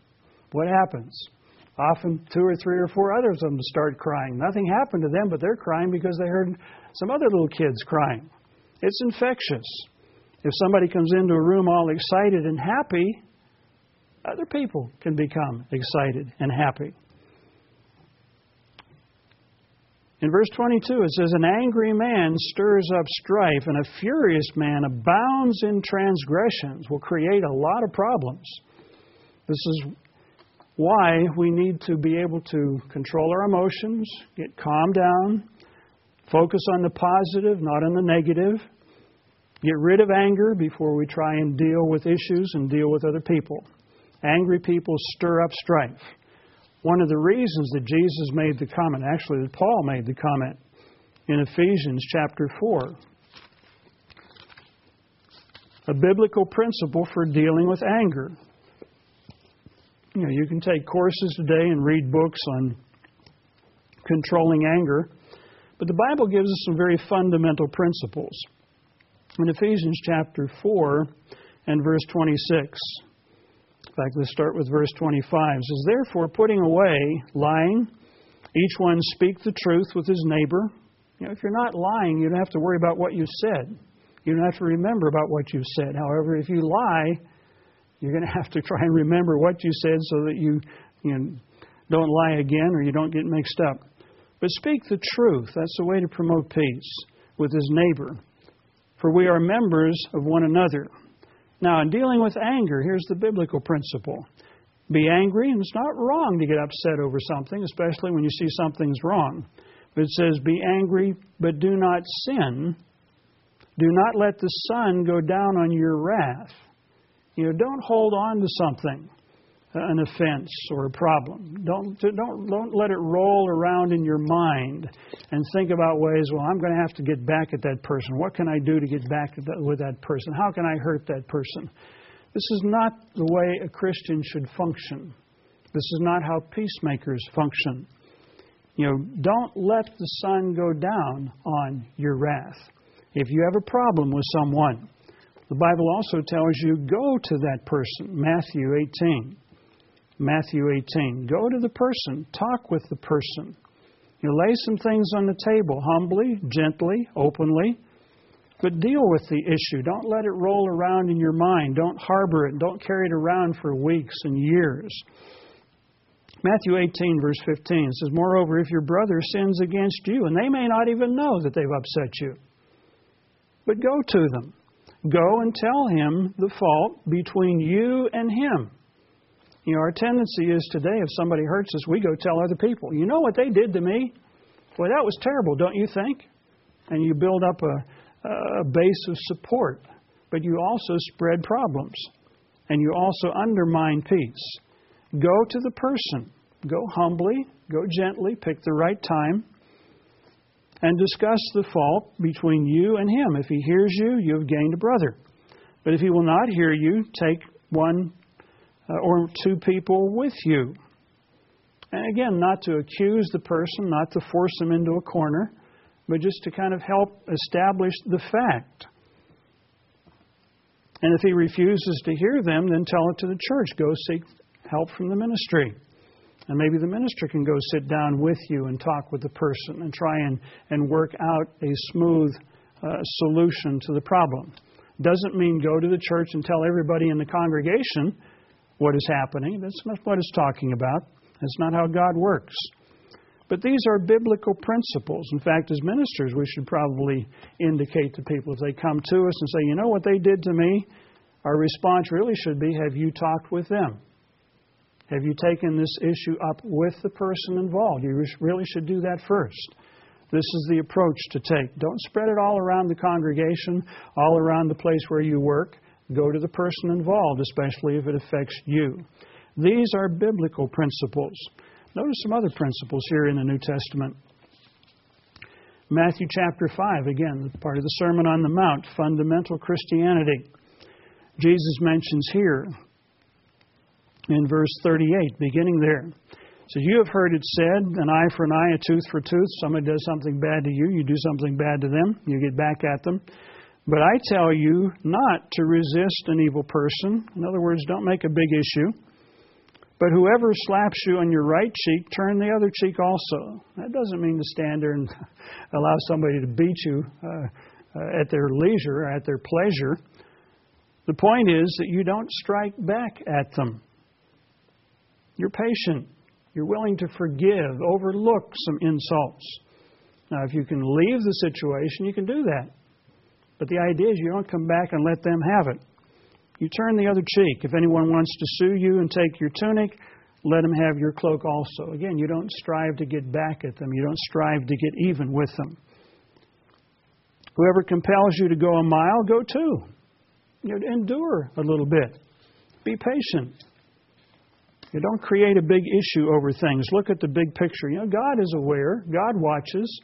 what happens? Often two or three or four others of them start crying. Nothing happened to them, but they're crying because they heard some other little kids crying. It's infectious. If somebody comes into a room all excited and happy, other people can become excited and happy. In verse 22, it says, An angry man stirs up strife, and a furious man abounds in transgressions, will create a lot of problems. This is why we need to be able to control our emotions, get calmed down, focus on the positive, not on the negative, get rid of anger before we try and deal with issues and deal with other people. Angry people stir up strife. One of the reasons that Jesus made the comment, actually, that Paul made the comment in Ephesians chapter 4, a biblical principle for dealing with anger. You know, you can take courses today and read books on controlling anger, but the Bible gives us some very fundamental principles. In Ephesians chapter 4 and verse 26, in fact, let's start with verse 25. It says, Therefore, putting away lying, each one speak the truth with his neighbor. You know, if you're not lying, you don't have to worry about what you said. You don't have to remember about what you said. However, if you lie, you're going (laughs) to have to try and remember what you said so that you, you know, don't lie again or you don't get mixed up. But speak the truth. That's the way to promote peace with his neighbor. For we are members of one another. Now, in dealing with anger, here's the biblical principle be angry, and it's not wrong to get upset over something, especially when you see something's wrong. But it says, Be angry, but do not sin. Do not let the sun go down on your wrath. You know, don't hold on to something uh, an offense or a problem. Don't, don't, don't let it roll around in your mind and think about ways, well, I'm going to have to get back at that person. What can I do to get back with that person? How can I hurt that person? This is not the way a Christian should function. This is not how peacemakers function. You know, don't let the sun go down on your wrath. If you have a problem with someone, the Bible also tells you go to that person. Matthew 18. Matthew 18. Go to the person, talk with the person. You lay some things on the table humbly, gently, openly, but deal with the issue. Don't let it roll around in your mind. Don't harbor it. Don't carry it around for weeks and years. Matthew 18, verse 15 says, Moreover, if your brother sins against you, and they may not even know that they've upset you, but go to them. Go and tell him the fault between you and him. You know, our tendency is today, if somebody hurts us, we go tell other people, you know what they did to me? Boy, that was terrible, don't you think? And you build up a, a base of support, but you also spread problems, and you also undermine peace. Go to the person, go humbly, go gently, pick the right time, and discuss the fault between you and him. If he hears you, you have gained a brother. But if he will not hear you, take one uh, or two people with you. And again, not to accuse the person, not to force them into a corner, but just to kind of help establish the fact. And if he refuses to hear them, then tell it to the church. Go seek help from the ministry. And maybe the minister can go sit down with you and talk with the person and try and, and work out a smooth uh, solution to the problem. Doesn't mean go to the church and tell everybody in the congregation what is happening. That's not what it's talking about. That's not how God works. But these are biblical principles. In fact, as ministers, we should probably indicate to people if they come to us and say, you know what they did to me? Our response really should be, have you talked with them? Have you taken this issue up with the person involved? You really should do that first. This is the approach to take. Don't spread it all around the congregation, all around the place where you work. Go to the person involved, especially if it affects you. These are biblical principles. Notice some other principles here in the New Testament. Matthew chapter 5, again, part of the Sermon on the Mount, fundamental Christianity. Jesus mentions here in verse 38, beginning there. So you have heard it said, an eye for an eye, a tooth for a tooth. Somebody does something bad to you, you do something bad to them, you get back at them. But I tell you not to resist an evil person. In other words, don't make a big issue. But whoever slaps you on your right cheek, turn the other cheek also. That doesn't mean to stand there and (laughs) allow somebody to beat you uh, uh, at their leisure, at their pleasure. The point is that you don't strike back at them. You're patient. You're willing to forgive, overlook some insults. Now, if you can leave the situation, you can do that. But the idea is you don't come back and let them have it. You turn the other cheek. If anyone wants to sue you and take your tunic, let him have your cloak also. Again, you don't strive to get back at them, you don't strive to get even with them. Whoever compels you to go a mile, go two. You know, endure a little bit. Be patient. You don't create a big issue over things. Look at the big picture. You know, God is aware, God watches,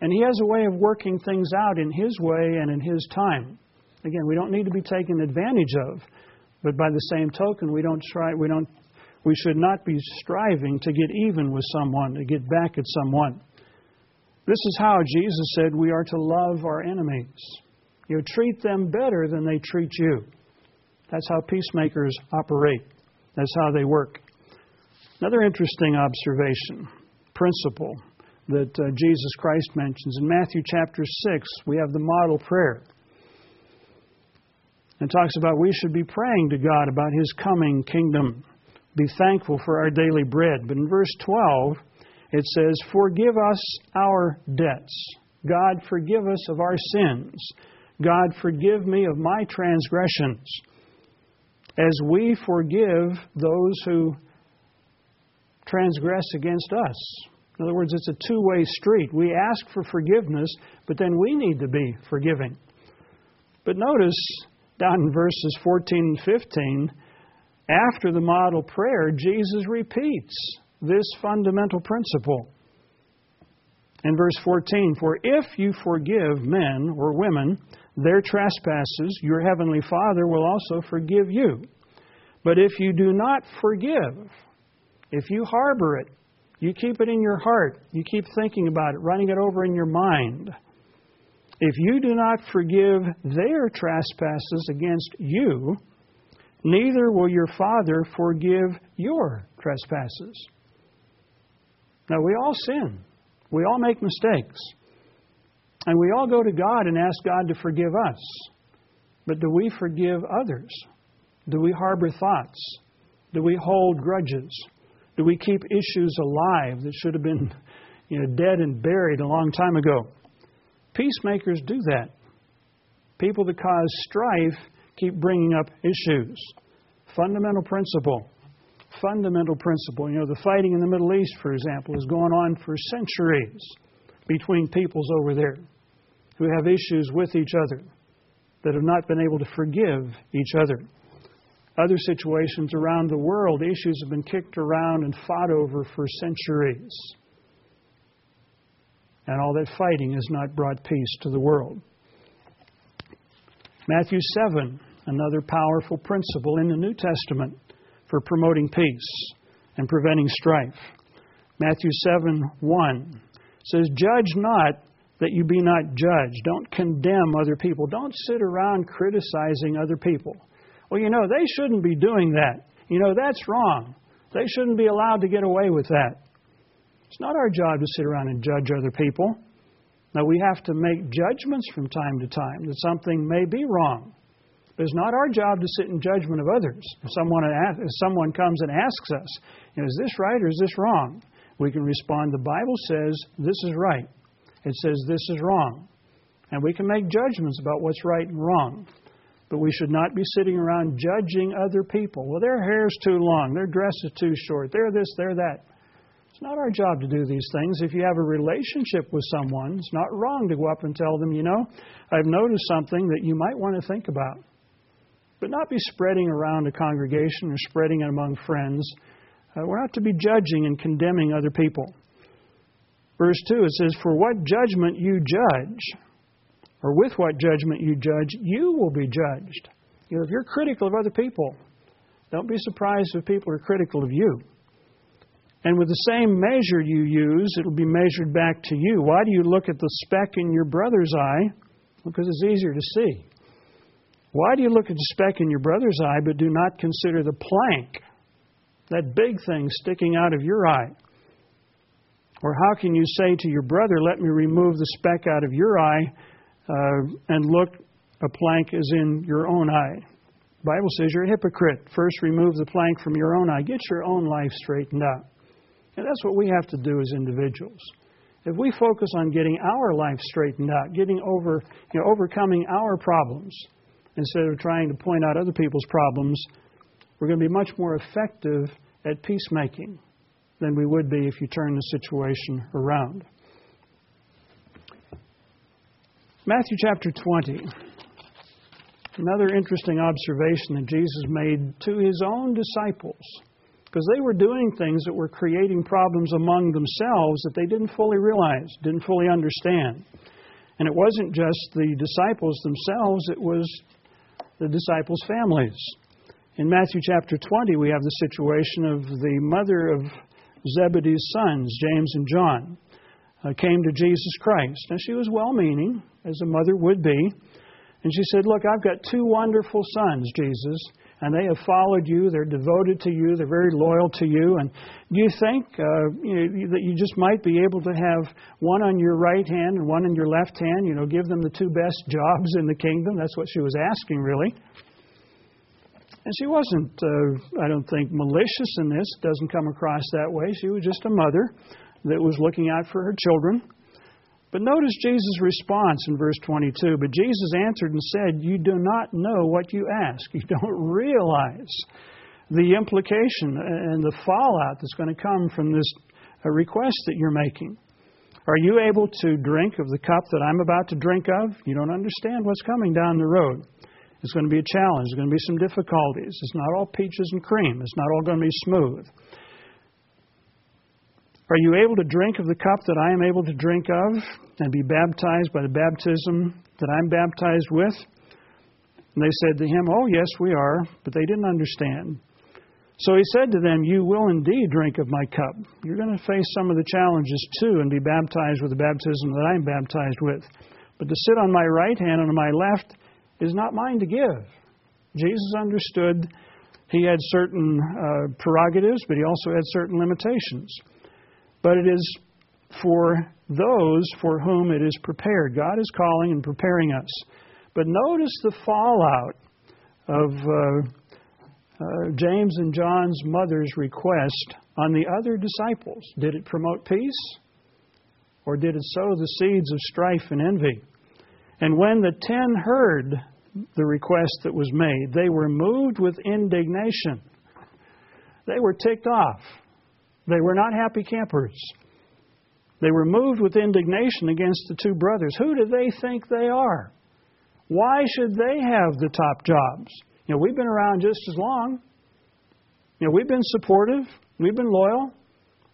and He has a way of working things out in His way and in His time. Again, we don't need to be taken advantage of, but by the same token, we don't try. We don't. We should not be striving to get even with someone, to get back at someone. This is how Jesus said we are to love our enemies. You treat them better than they treat you. That's how peacemakers operate. That's how they work. Another interesting observation, principle that uh, Jesus Christ mentions in Matthew chapter 6, we have the model prayer. And talks about we should be praying to God about his coming kingdom. Be thankful for our daily bread. But in verse 12, it says, Forgive us our debts. God, forgive us of our sins. God, forgive me of my transgressions. As we forgive those who transgress against us. In other words, it's a two way street. We ask for forgiveness, but then we need to be forgiving. But notice down in verses 14 and 15, after the model prayer, Jesus repeats this fundamental principle. In verse 14, for if you forgive men or women their trespasses, your heavenly Father will also forgive you. But if you do not forgive, if you harbor it, you keep it in your heart, you keep thinking about it, running it over in your mind. If you do not forgive their trespasses against you, neither will your Father forgive your trespasses. Now, we all sin. We all make mistakes. And we all go to God and ask God to forgive us. But do we forgive others? Do we harbor thoughts? Do we hold grudges? Do we keep issues alive that should have been (laughs) you know, dead and buried a long time ago? Peacemakers do that. People that cause strife keep bringing up issues. Fundamental principle fundamental principle. You know, the fighting in the Middle East, for example, has gone on for centuries between peoples over there who have issues with each other that have not been able to forgive each other. Other situations around the world, issues have been kicked around and fought over for centuries. And all that fighting has not brought peace to the world. Matthew 7, another powerful principle in the New Testament for promoting peace and preventing strife. Matthew 7 1 says, Judge not that you be not judged. Don't condemn other people. Don't sit around criticizing other people. Well, you know, they shouldn't be doing that. You know, that's wrong. They shouldn't be allowed to get away with that. It's not our job to sit around and judge other people. Now, we have to make judgments from time to time that something may be wrong. But it's not our job to sit in judgment of others. If someone, if someone comes and asks us, you know, is this right or is this wrong? We can respond, the Bible says this is right. It says this is wrong. And we can make judgments about what's right and wrong. But we should not be sitting around judging other people. Well, their hair's too long, their dress is too short, they're this, they're that. It's not our job to do these things. If you have a relationship with someone, it's not wrong to go up and tell them, you know, I've noticed something that you might want to think about but not be spreading around a congregation or spreading it among friends. Uh, we're not to be judging and condemning other people. Verse 2, it says, For what judgment you judge, or with what judgment you judge, you will be judged. You know, if you're critical of other people, don't be surprised if people are critical of you. And with the same measure you use, it'll be measured back to you. Why do you look at the speck in your brother's eye? Because it's easier to see. Why do you look at the speck in your brother's eye but do not consider the plank, that big thing sticking out of your eye? Or how can you say to your brother, Let me remove the speck out of your eye, uh, and look, a plank is in your own eye? The Bible says you're a hypocrite. First, remove the plank from your own eye. Get your own life straightened out. And that's what we have to do as individuals. if we focus on getting our life straightened out, getting over, you know, overcoming our problems, instead of trying to point out other people's problems, we're going to be much more effective at peacemaking than we would be if you turn the situation around. Matthew chapter 20. Another interesting observation that Jesus made to his own disciples because they were doing things that were creating problems among themselves that they didn't fully realize, didn't fully understand. And it wasn't just the disciples themselves, it was the disciples' families. In Matthew chapter 20, we have the situation of the mother of Zebedee's sons, James and John, uh, came to Jesus Christ. Now, she was well meaning, as a mother would be. And she said, Look, I've got two wonderful sons, Jesus and they have followed you. They're devoted to you. They're very loyal to you. And do you think uh, you know, that you just might be able to have one on your right hand and one on your left hand? You know, give them the two best jobs in the kingdom. That's what she was asking, really. And she wasn't, uh, I don't think, malicious in this. It doesn't come across that way. She was just a mother that was looking out for her children. But notice Jesus' response in verse 22. But Jesus answered and said, You do not know what you ask. You don't (laughs) realize the implication and the fallout that's going to come from this uh, request that you're making. Are you able to drink of the cup that I'm about to drink of? You don't understand what's coming down the road. It's going to be a challenge. There's going to be some difficulties. It's not all peaches and cream. It's not all going to be smooth. Are you able to drink of the cup that I am able to drink of and be baptized by the baptism that I'm baptized with? And they said to him, Oh, yes, we are. But they didn't understand. So he said to them, You will indeed drink of my cup. You're going to face some of the challenges too and be baptized with the baptism that I'm baptized with. But to sit on my right hand and on my left is not mine to give. Jesus understood he had certain uh, prerogatives, but he also had certain limitations but it is for those for whom it is prepared. God is calling and preparing us. But notice the fallout of uh, uh, James and John's mother's request on the other disciples. Did it promote peace? Or did it sow the seeds of strife and envy? And when the ten heard the request that was made, they were moved with indignation. They were ticked off. They were not happy campers. They were moved with indignation against the two brothers. Who do they think they are? Why should they have the top jobs? You know, we've been around just as long. You know, we've been supportive. We've been loyal.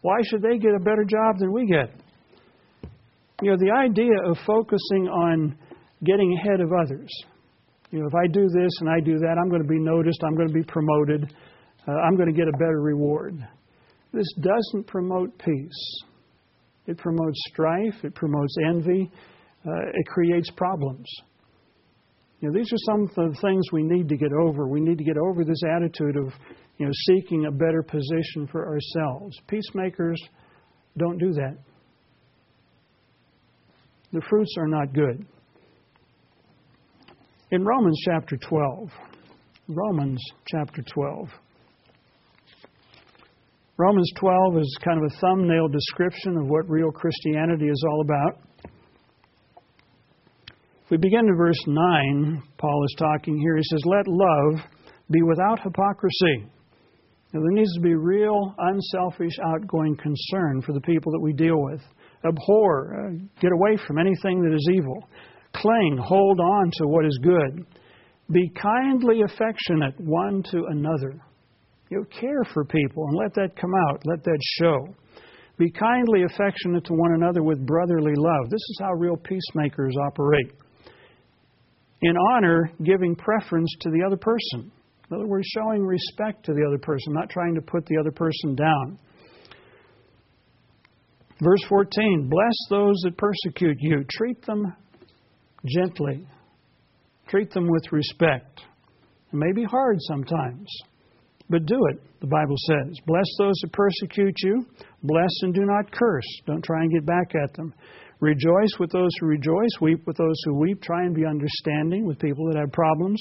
Why should they get a better job than we get? You know, the idea of focusing on getting ahead of others. You know, if I do this and I do that, I'm going to be noticed. I'm going to be promoted. Uh, I'm going to get a better reward. This doesn't promote peace. It promotes strife, it promotes envy, uh, it creates problems. You know, these are some of the things we need to get over. We need to get over this attitude of you know, seeking a better position for ourselves. Peacemakers don't do that. The fruits are not good. In Romans chapter 12, Romans chapter 12. Romans 12 is kind of a thumbnail description of what real Christianity is all about. If we begin in verse 9, Paul is talking here. He says, Let love be without hypocrisy. Now, there needs to be real, unselfish, outgoing concern for the people that we deal with. Abhor, uh, get away from anything that is evil. Cling, hold on to what is good. Be kindly affectionate one to another you know, care for people and let that come out, let that show. Be kindly affectionate to one another with brotherly love. This is how real peacemakers operate. In honor, giving preference to the other person. In other words, showing respect to the other person, not trying to put the other person down. Verse 14 Bless those that persecute you, treat them gently, treat them with respect. It may be hard sometimes. But do it, the Bible says. Bless those who persecute you. Bless and do not curse. Don't try and get back at them. Rejoice with those who rejoice. Weep with those who weep. Try and be understanding with people that have problems.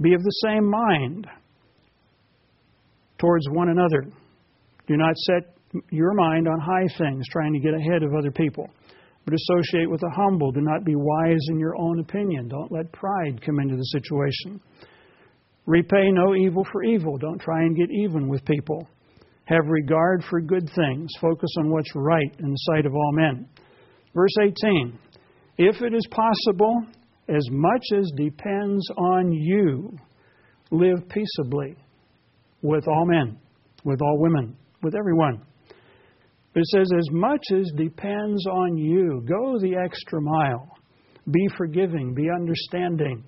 Be of the same mind towards one another. Do not set your mind on high things, trying to get ahead of other people. But associate with the humble. Do not be wise in your own opinion. Don't let pride come into the situation. Repay no evil for evil. Don't try and get even with people. Have regard for good things. Focus on what's right in the sight of all men. Verse 18 If it is possible, as much as depends on you, live peaceably with all men, with all women, with everyone. But it says, as much as depends on you, go the extra mile. Be forgiving, be understanding.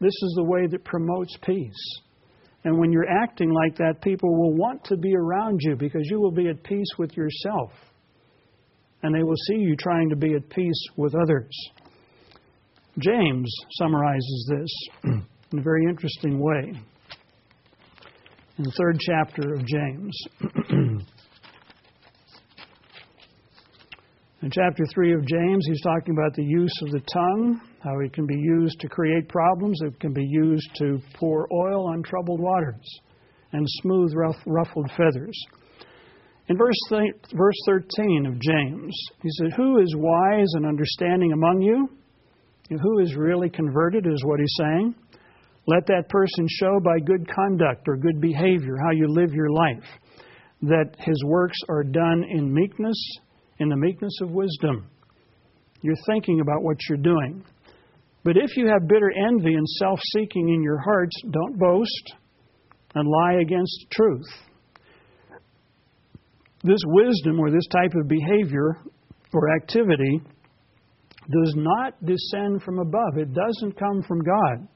This is the way that promotes peace. And when you're acting like that, people will want to be around you because you will be at peace with yourself. And they will see you trying to be at peace with others. James summarizes this (clears throat) in a very interesting way in the third chapter of James. (clears throat) in chapter 3 of James, he's talking about the use of the tongue, how it can be used to create problems, it can be used to pour oil on troubled waters and smooth ruffled feathers. In verse, th- verse 13 of James, he said, Who is wise and understanding among you? Who is really converted, is what he's saying. Let that person show by good conduct or good behavior how you live your life that his works are done in meekness, in the meekness of wisdom. You're thinking about what you're doing. But if you have bitter envy and self seeking in your hearts, don't boast and lie against truth. This wisdom or this type of behavior or activity does not descend from above, it doesn't come from God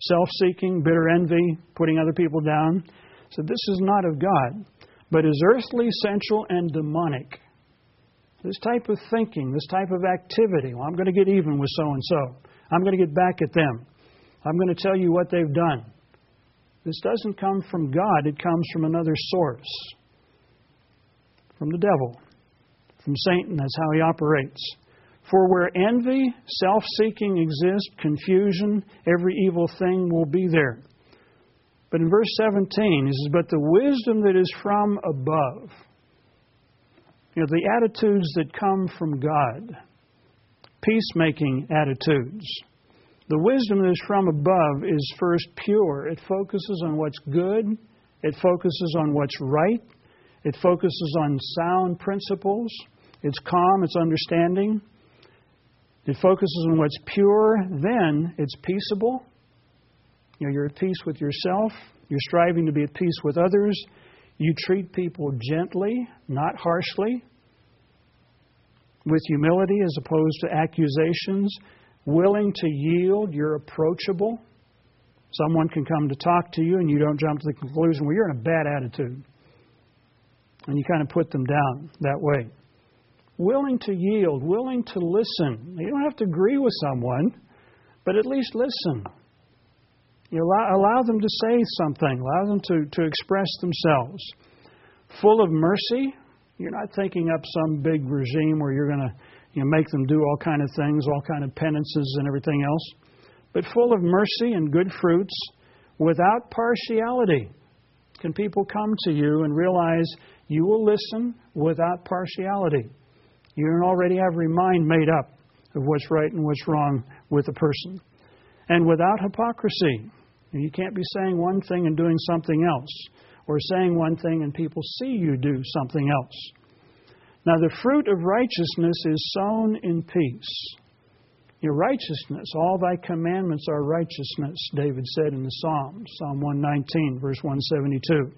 self seeking, bitter envy, putting other people down. So this is not of God, but is earthly, sensual, and demonic. This type of thinking, this type of activity, well, I'm going to get even with so and so. I'm going to get back at them. I'm going to tell you what they've done. This doesn't come from God, it comes from another source. From the devil, from Satan. That's how he operates. For where envy, self seeking exist, confusion, every evil thing will be there. But in verse 17, he says, But the wisdom that is from above, you know, the attitudes that come from God, peacemaking attitudes. The wisdom that is from above is first pure. It focuses on what's good, it focuses on what's right, it focuses on sound principles, it's calm, it's understanding. It focuses on what's pure, then it's peaceable. You know, you're at peace with yourself. You're striving to be at peace with others. You treat people gently, not harshly, with humility as opposed to accusations, willing to yield. You're approachable. Someone can come to talk to you and you don't jump to the conclusion, well, you're in a bad attitude. And you kind of put them down that way willing to yield, willing to listen. You don't have to agree with someone, but at least listen. You allow, allow them to say something, allow them to, to express themselves. Full of mercy, you're not thinking up some big regime where you're going to you know, make them do all kind of things, all kind of penances and everything else, but full of mercy and good fruits without partiality. Can people come to you and realize you will listen without partiality? You don't already have your mind made up of what's right and what's wrong with a person. And without hypocrisy, you can't be saying one thing and doing something else, or saying one thing and people see you do something else. Now, the fruit of righteousness is sown in peace. Your righteousness, all thy commandments are righteousness, David said in the Psalm, Psalm 119, verse 172.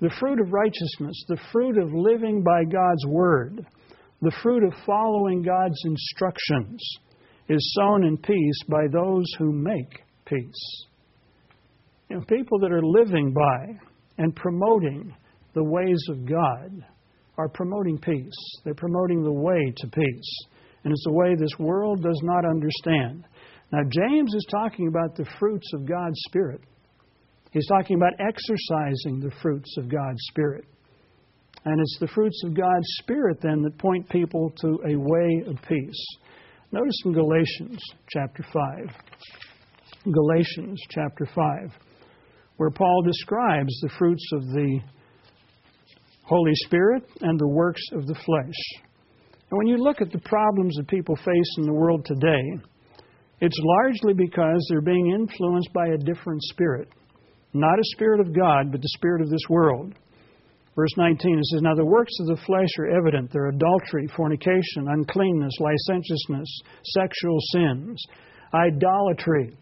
The fruit of righteousness, the fruit of living by God's word, the fruit of following God's instructions is sown in peace by those who make peace. You know, people that are living by and promoting the ways of God are promoting peace. They're promoting the way to peace. And it's a way this world does not understand. Now, James is talking about the fruits of God's Spirit. He's talking about exercising the fruits of God's Spirit. And it's the fruits of God's Spirit then that point people to a way of peace. Notice in Galatians chapter 5. Galatians chapter 5, where Paul describes the fruits of the Holy Spirit, and the works of the flesh. And when you look at the problems that people face in the world today, it's largely because they're being influenced by a different spirit. Not a spirit of God, but the spirit of this world. Verse 19, it says, Now the works of the flesh are evident. They're adultery, fornication, uncleanness, licentiousness, sexual sins, idolatry,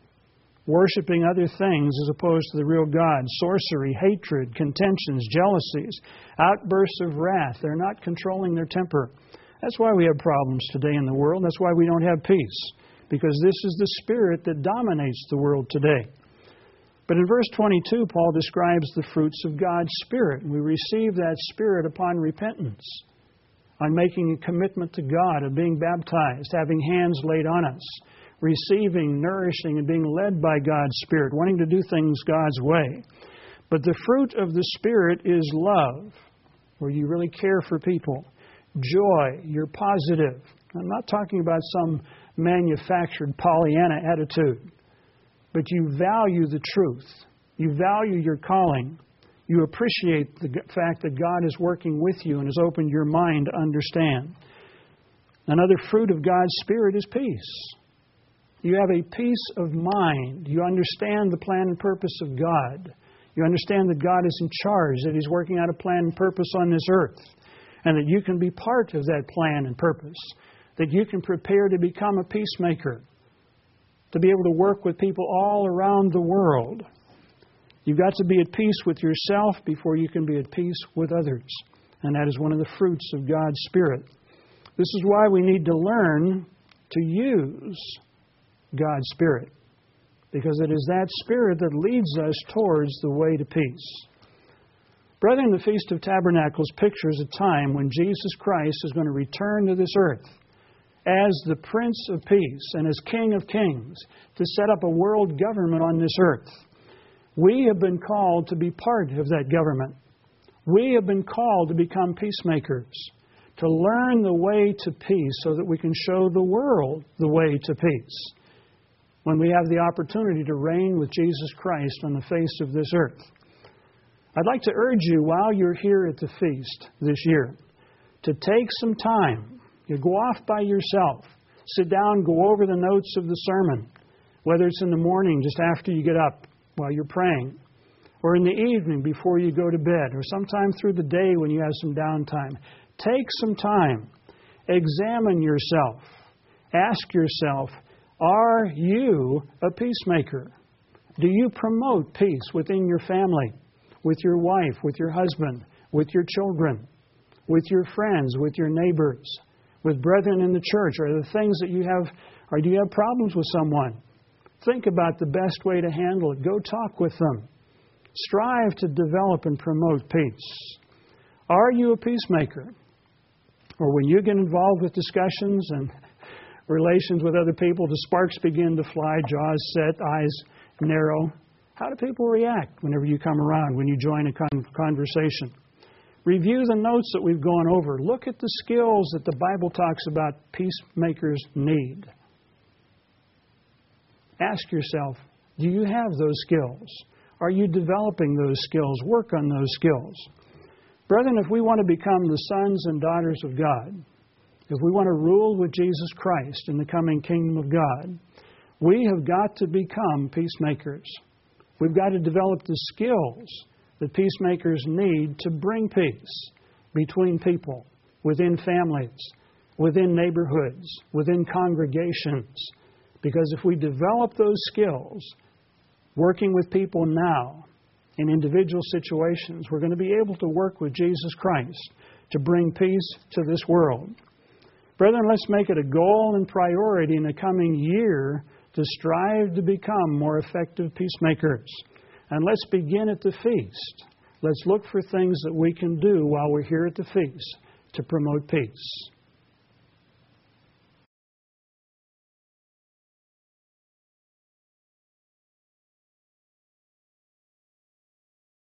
worshiping other things as opposed to the real God, sorcery, hatred, contentions, jealousies, outbursts of wrath. They're not controlling their temper. That's why we have problems today in the world. That's why we don't have peace, because this is the spirit that dominates the world today. But in verse 22, Paul describes the fruits of God's Spirit. We receive that Spirit upon repentance, on making a commitment to God, of being baptized, having hands laid on us, receiving, nourishing, and being led by God's Spirit, wanting to do things God's way. But the fruit of the Spirit is love, where you really care for people, joy, you're positive. I'm not talking about some manufactured Pollyanna attitude, but you value the truth. You value your calling. You appreciate the fact that God is working with you and has opened your mind to understand. Another fruit of God's Spirit is peace. You have a peace of mind. You understand the plan and purpose of God. You understand that God is in charge, that He's working out a plan and purpose on this earth, and that you can be part of that plan and purpose, that you can prepare to become a peacemaker, to be able to work with people all around the world. You've got to be at peace with yourself before you can be at peace with others. And that is one of the fruits of God's Spirit. This is why we need to learn to use God's Spirit, because it is that Spirit that leads us towards the way to peace. Brethren, the Feast of Tabernacles pictures a time when Jesus Christ is going to return to this earth as the Prince of Peace and as King of Kings to set up a world government on this earth. We have been called to be part of that government. We have been called to become peacemakers, to learn the way to peace so that we can show the world the way to peace when we have the opportunity to reign with Jesus Christ on the face of this earth. I'd like to urge you while you're here at the feast this year to take some time. You go off by yourself, sit down, go over the notes of the sermon, whether it's in the morning just after you get up while you're praying, or in the evening before you go to bed, or sometime through the day when you have some downtime. Take some time, examine yourself, ask yourself, are you a peacemaker? Do you promote peace within your family, with your wife, with your husband, with your children, with your friends, with your neighbors, with brethren in the church? Are there things that you have, or do you have problems with someone? Think about the best way to handle it. Go talk with them. Strive to develop and promote peace. Are you a peacemaker? Or when you get involved with discussions and relations with other people, the sparks begin to fly, jaws set, eyes narrow. How do people react whenever you come around, when you join a con- conversation? Review the notes that we've gone over. Look at the skills that the Bible talks about peacemakers need. Ask yourself do you have those skills? Are you developing those skills? Work on those skills. Brethren, if we want to become the sons and daughters of God, if we want to rule with Jesus Christ in the coming kingdom of God, we have got to become peacemakers. We've got to develop the skills that peacemakers need to bring peace between people, within families, within neighborhoods, within congregations. Because if we develop those skills, working with people now in individual situations, we're going to be able to work with Jesus Christ to bring peace to this world. Brethren, let's make it a goal and priority in the coming year to strive to become more effective peacemakers. And let's begin at the feast. Let's look for things that we can do while we're here at the feast to promote peace.